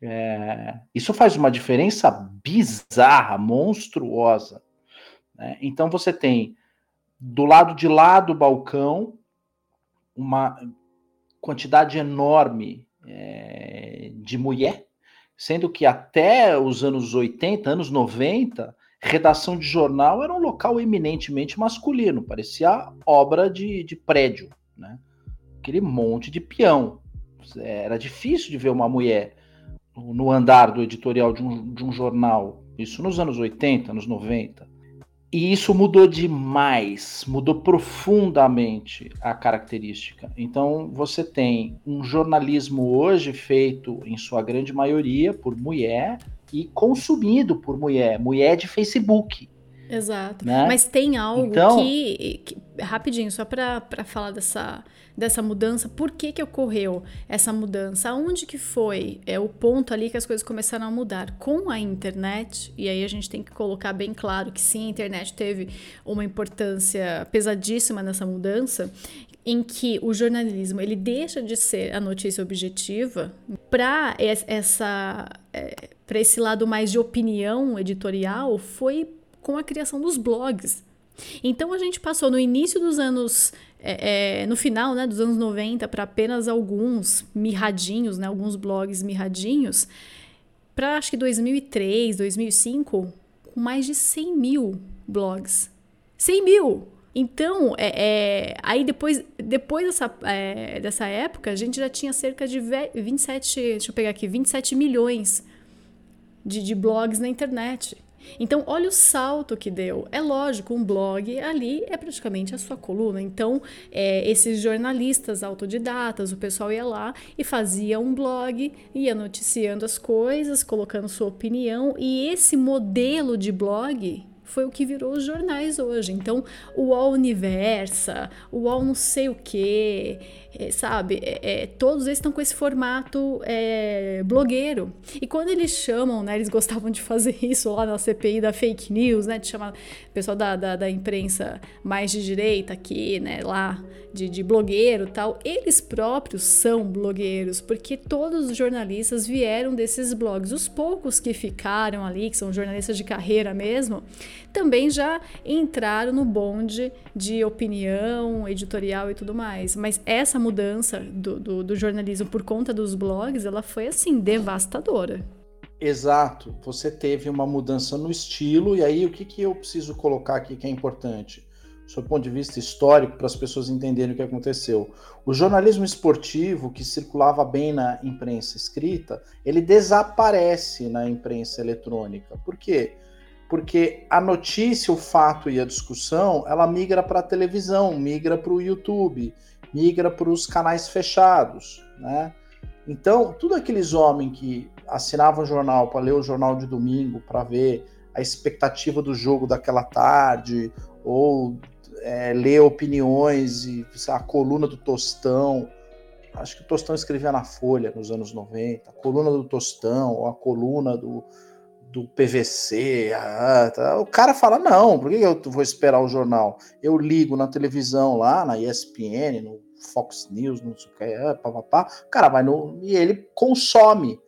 Eh, isso faz uma diferença bizarra, monstruosa. né? Então você tem do lado de lá do balcão uma quantidade enorme é, de mulher, sendo que até os anos 80, anos 90, redação de jornal era um local eminentemente masculino, parecia obra de, de prédio, né? Aquele monte de peão. Era difícil de ver uma mulher no andar do editorial de um, de um jornal, isso nos anos 80, anos 90. E isso mudou demais, mudou profundamente a característica. Então, você tem um jornalismo hoje feito, em sua grande maioria, por mulher e consumido por mulher, mulher de Facebook. Exato. Né? Mas tem algo Então- que, que- Rapidinho, só para falar dessa, dessa mudança, por que, que ocorreu essa mudança? Aonde que foi é o ponto ali que as coisas começaram a mudar? Com a internet, e aí a gente tem que colocar bem claro que sim, a internet teve uma importância pesadíssima nessa mudança, em que o jornalismo ele deixa de ser a notícia objetiva para essa para esse lado mais de opinião editorial foi com a criação dos blogs. Então a gente passou no início dos anos, é, é, no final né, dos anos 90, para apenas alguns mirradinhos, né, alguns blogs mirradinhos, para acho que 2003, 2005, com mais de 100 mil blogs. 100 mil! Então, é, é, aí depois, depois dessa, é, dessa época, a gente já tinha cerca de ve- 27, deixa eu pegar aqui, 27 milhões de, de blogs na internet. Então, olha o salto que deu. É lógico, um blog ali é praticamente a sua coluna. Então, é, esses jornalistas autodidatas, o pessoal ia lá e fazia um blog, ia noticiando as coisas, colocando sua opinião, e esse modelo de blog foi o que virou os jornais hoje. Então, o UOL Universa, o UOL não sei o quê, é, sabe? É, é, todos eles estão com esse formato é, blogueiro. E quando eles chamam, né? Eles gostavam de fazer isso lá na CPI da fake news, né? De chamar o pessoal da, da, da imprensa mais de direita aqui, né? Lá de, de blogueiro tal. Eles próprios são blogueiros, porque todos os jornalistas vieram desses blogs. Os poucos que ficaram ali, que são jornalistas de carreira mesmo, também já entraram no bonde de opinião, editorial e tudo mais. Mas essa mudança do, do, do jornalismo por conta dos blogs, ela foi assim, devastadora. Exato. Você teve uma mudança no estilo, e aí o que, que eu preciso colocar aqui que é importante? Sob o ponto de vista histórico, para as pessoas entenderem o que aconteceu. O jornalismo esportivo, que circulava bem na imprensa escrita, ele desaparece na imprensa eletrônica. Por quê? porque a notícia, o fato e a discussão, ela migra para a televisão, migra para o YouTube, migra para os canais fechados, né? Então, tudo aqueles homens que assinavam o jornal para ler o jornal de domingo, para ver a expectativa do jogo daquela tarde, ou é, ler opiniões e a coluna do Tostão. Acho que o Tostão escrevia na Folha nos anos 90, a coluna do Tostão, ou a coluna do, do PVC. Ah, tá. O cara fala: não, por que eu vou esperar o jornal? Eu ligo na televisão lá, na ESPN, no Fox News, não sei o que, pá, pá. o cara vai no. e ele consome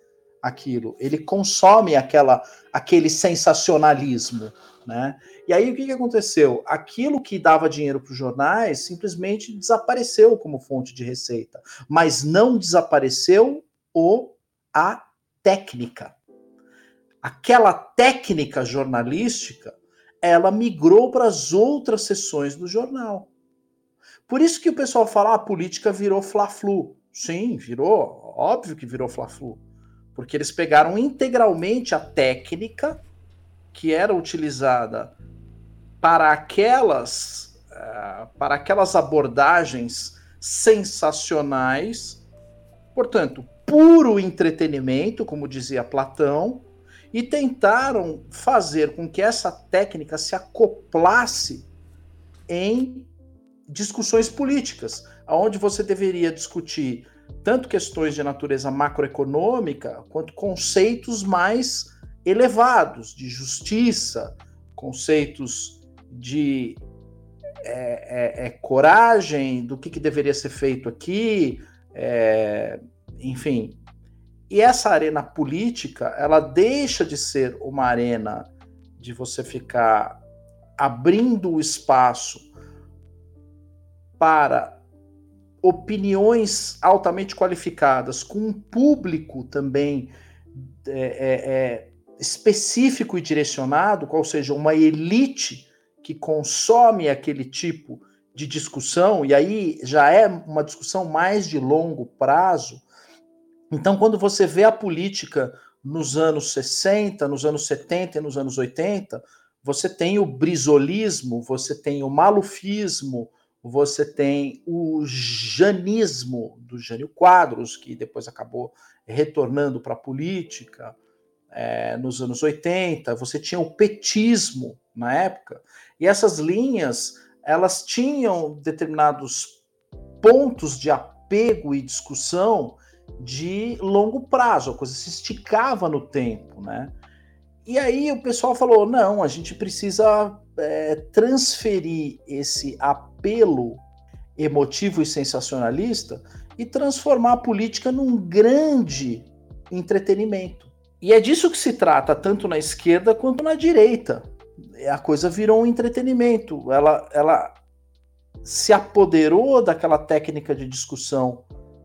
aquilo, ele consome aquela, aquele sensacionalismo. Né? E aí o que, que aconteceu? Aquilo que dava dinheiro para os jornais simplesmente desapareceu como fonte de receita, mas não desapareceu o a técnica. Aquela técnica jornalística, ela migrou para as outras seções do jornal. Por isso que o pessoal fala, ah, a política virou fla-flu. Sim, virou, óbvio que virou fla-flu. Porque eles pegaram integralmente a técnica que era utilizada para aquelas, uh, para aquelas abordagens sensacionais, portanto, puro entretenimento, como dizia Platão, e tentaram fazer com que essa técnica se acoplasse em discussões políticas, aonde você deveria discutir tanto questões de natureza macroeconômica quanto conceitos mais elevados de justiça, conceitos de é, é, é coragem, do que, que, deveria ser feito aqui, é, enfim. E essa arena política, ela deixa de ser uma arena de você ficar abrindo o espaço para opiniões altamente qualificadas, com um público também é, é, é específico e direcionado, qual seja, uma elite que consome aquele tipo de discussão, e aí já é uma discussão mais de longo prazo. Então, quando você vê a política nos anos 60, nos anos 70 e nos anos 80, você tem o brisolismo, você tem o malufismo, você tem o janismo do Jânio Quadros, que depois acabou retornando para a política, é, nos anos 80, você tinha o petismo na época, e essas linhas elas tinham determinados pontos de apego e discussão de longo prazo, a coisa se esticava no tempo, né? E aí o pessoal falou: não, a gente precisa é, transferir esse apelo emotivo e sensacionalista e transformar a política num grande entretenimento. E é disso que se trata, tanto na esquerda quanto na direita. A coisa virou um entretenimento. Ela, ela se apoderou daquela técnica de discussão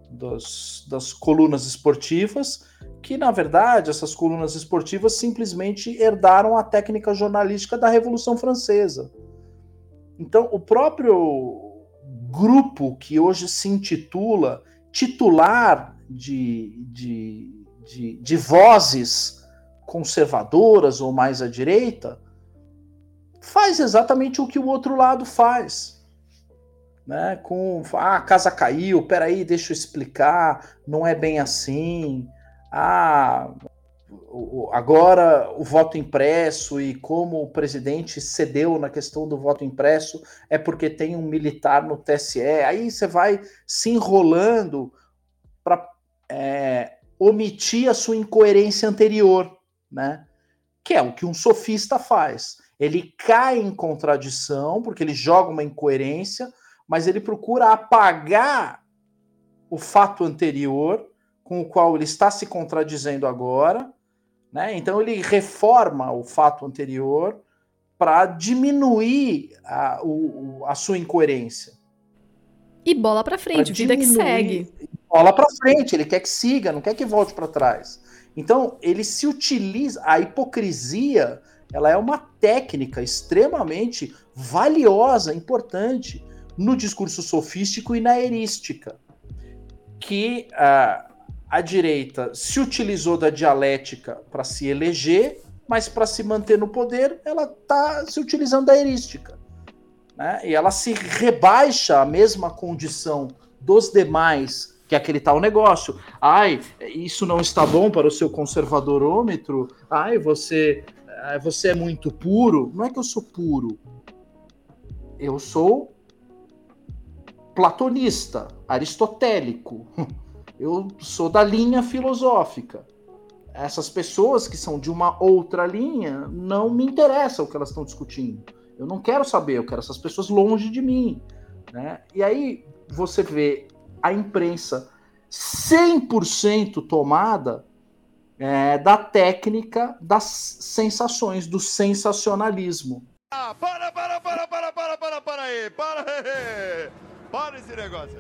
das, das colunas esportivas, que na verdade essas colunas esportivas simplesmente herdaram a técnica jornalística da Revolução Francesa. Então, o próprio grupo que hoje se intitula titular de, de de, de vozes conservadoras ou mais à direita, faz exatamente o que o outro lado faz. Né? Com ah, a casa caiu, peraí, deixa eu explicar, não é bem assim. Ah, agora o voto impresso e como o presidente cedeu na questão do voto impresso é porque tem um militar no TSE. Aí você vai se enrolando para é, omitir a sua incoerência anterior, né? Que é o que um sofista faz. Ele cai em contradição, porque ele joga uma incoerência, mas ele procura apagar o fato anterior com o qual ele está se contradizendo agora, né? Então ele reforma o fato anterior para diminuir a, o, a sua incoerência. E bola para frente, vida que segue bola para frente, ele quer que siga, não quer que volte para trás. Então, ele se utiliza, a hipocrisia, ela é uma técnica extremamente valiosa, importante no discurso sofístico e na erística, que a, a direita se utilizou da dialética para se eleger mas para se manter no poder, ela está se utilizando da erística. Né? E ela se rebaixa à mesma condição dos demais, que é aquele tal negócio. Ai, isso não está bom para o seu conservadorômetro. Ai, você, você é muito puro. Não é que eu sou puro. Eu sou platonista, aristotélico. Eu sou da linha filosófica essas pessoas que são de uma outra linha não me interessa o que elas estão discutindo. Eu não quero saber, eu quero essas pessoas longe de mim. Né? E aí você vê a imprensa 100% tomada é, da técnica das sensações, do sensacionalismo. Ah, para, para, para, para, para, para, para aí, para aí, para esse negócio.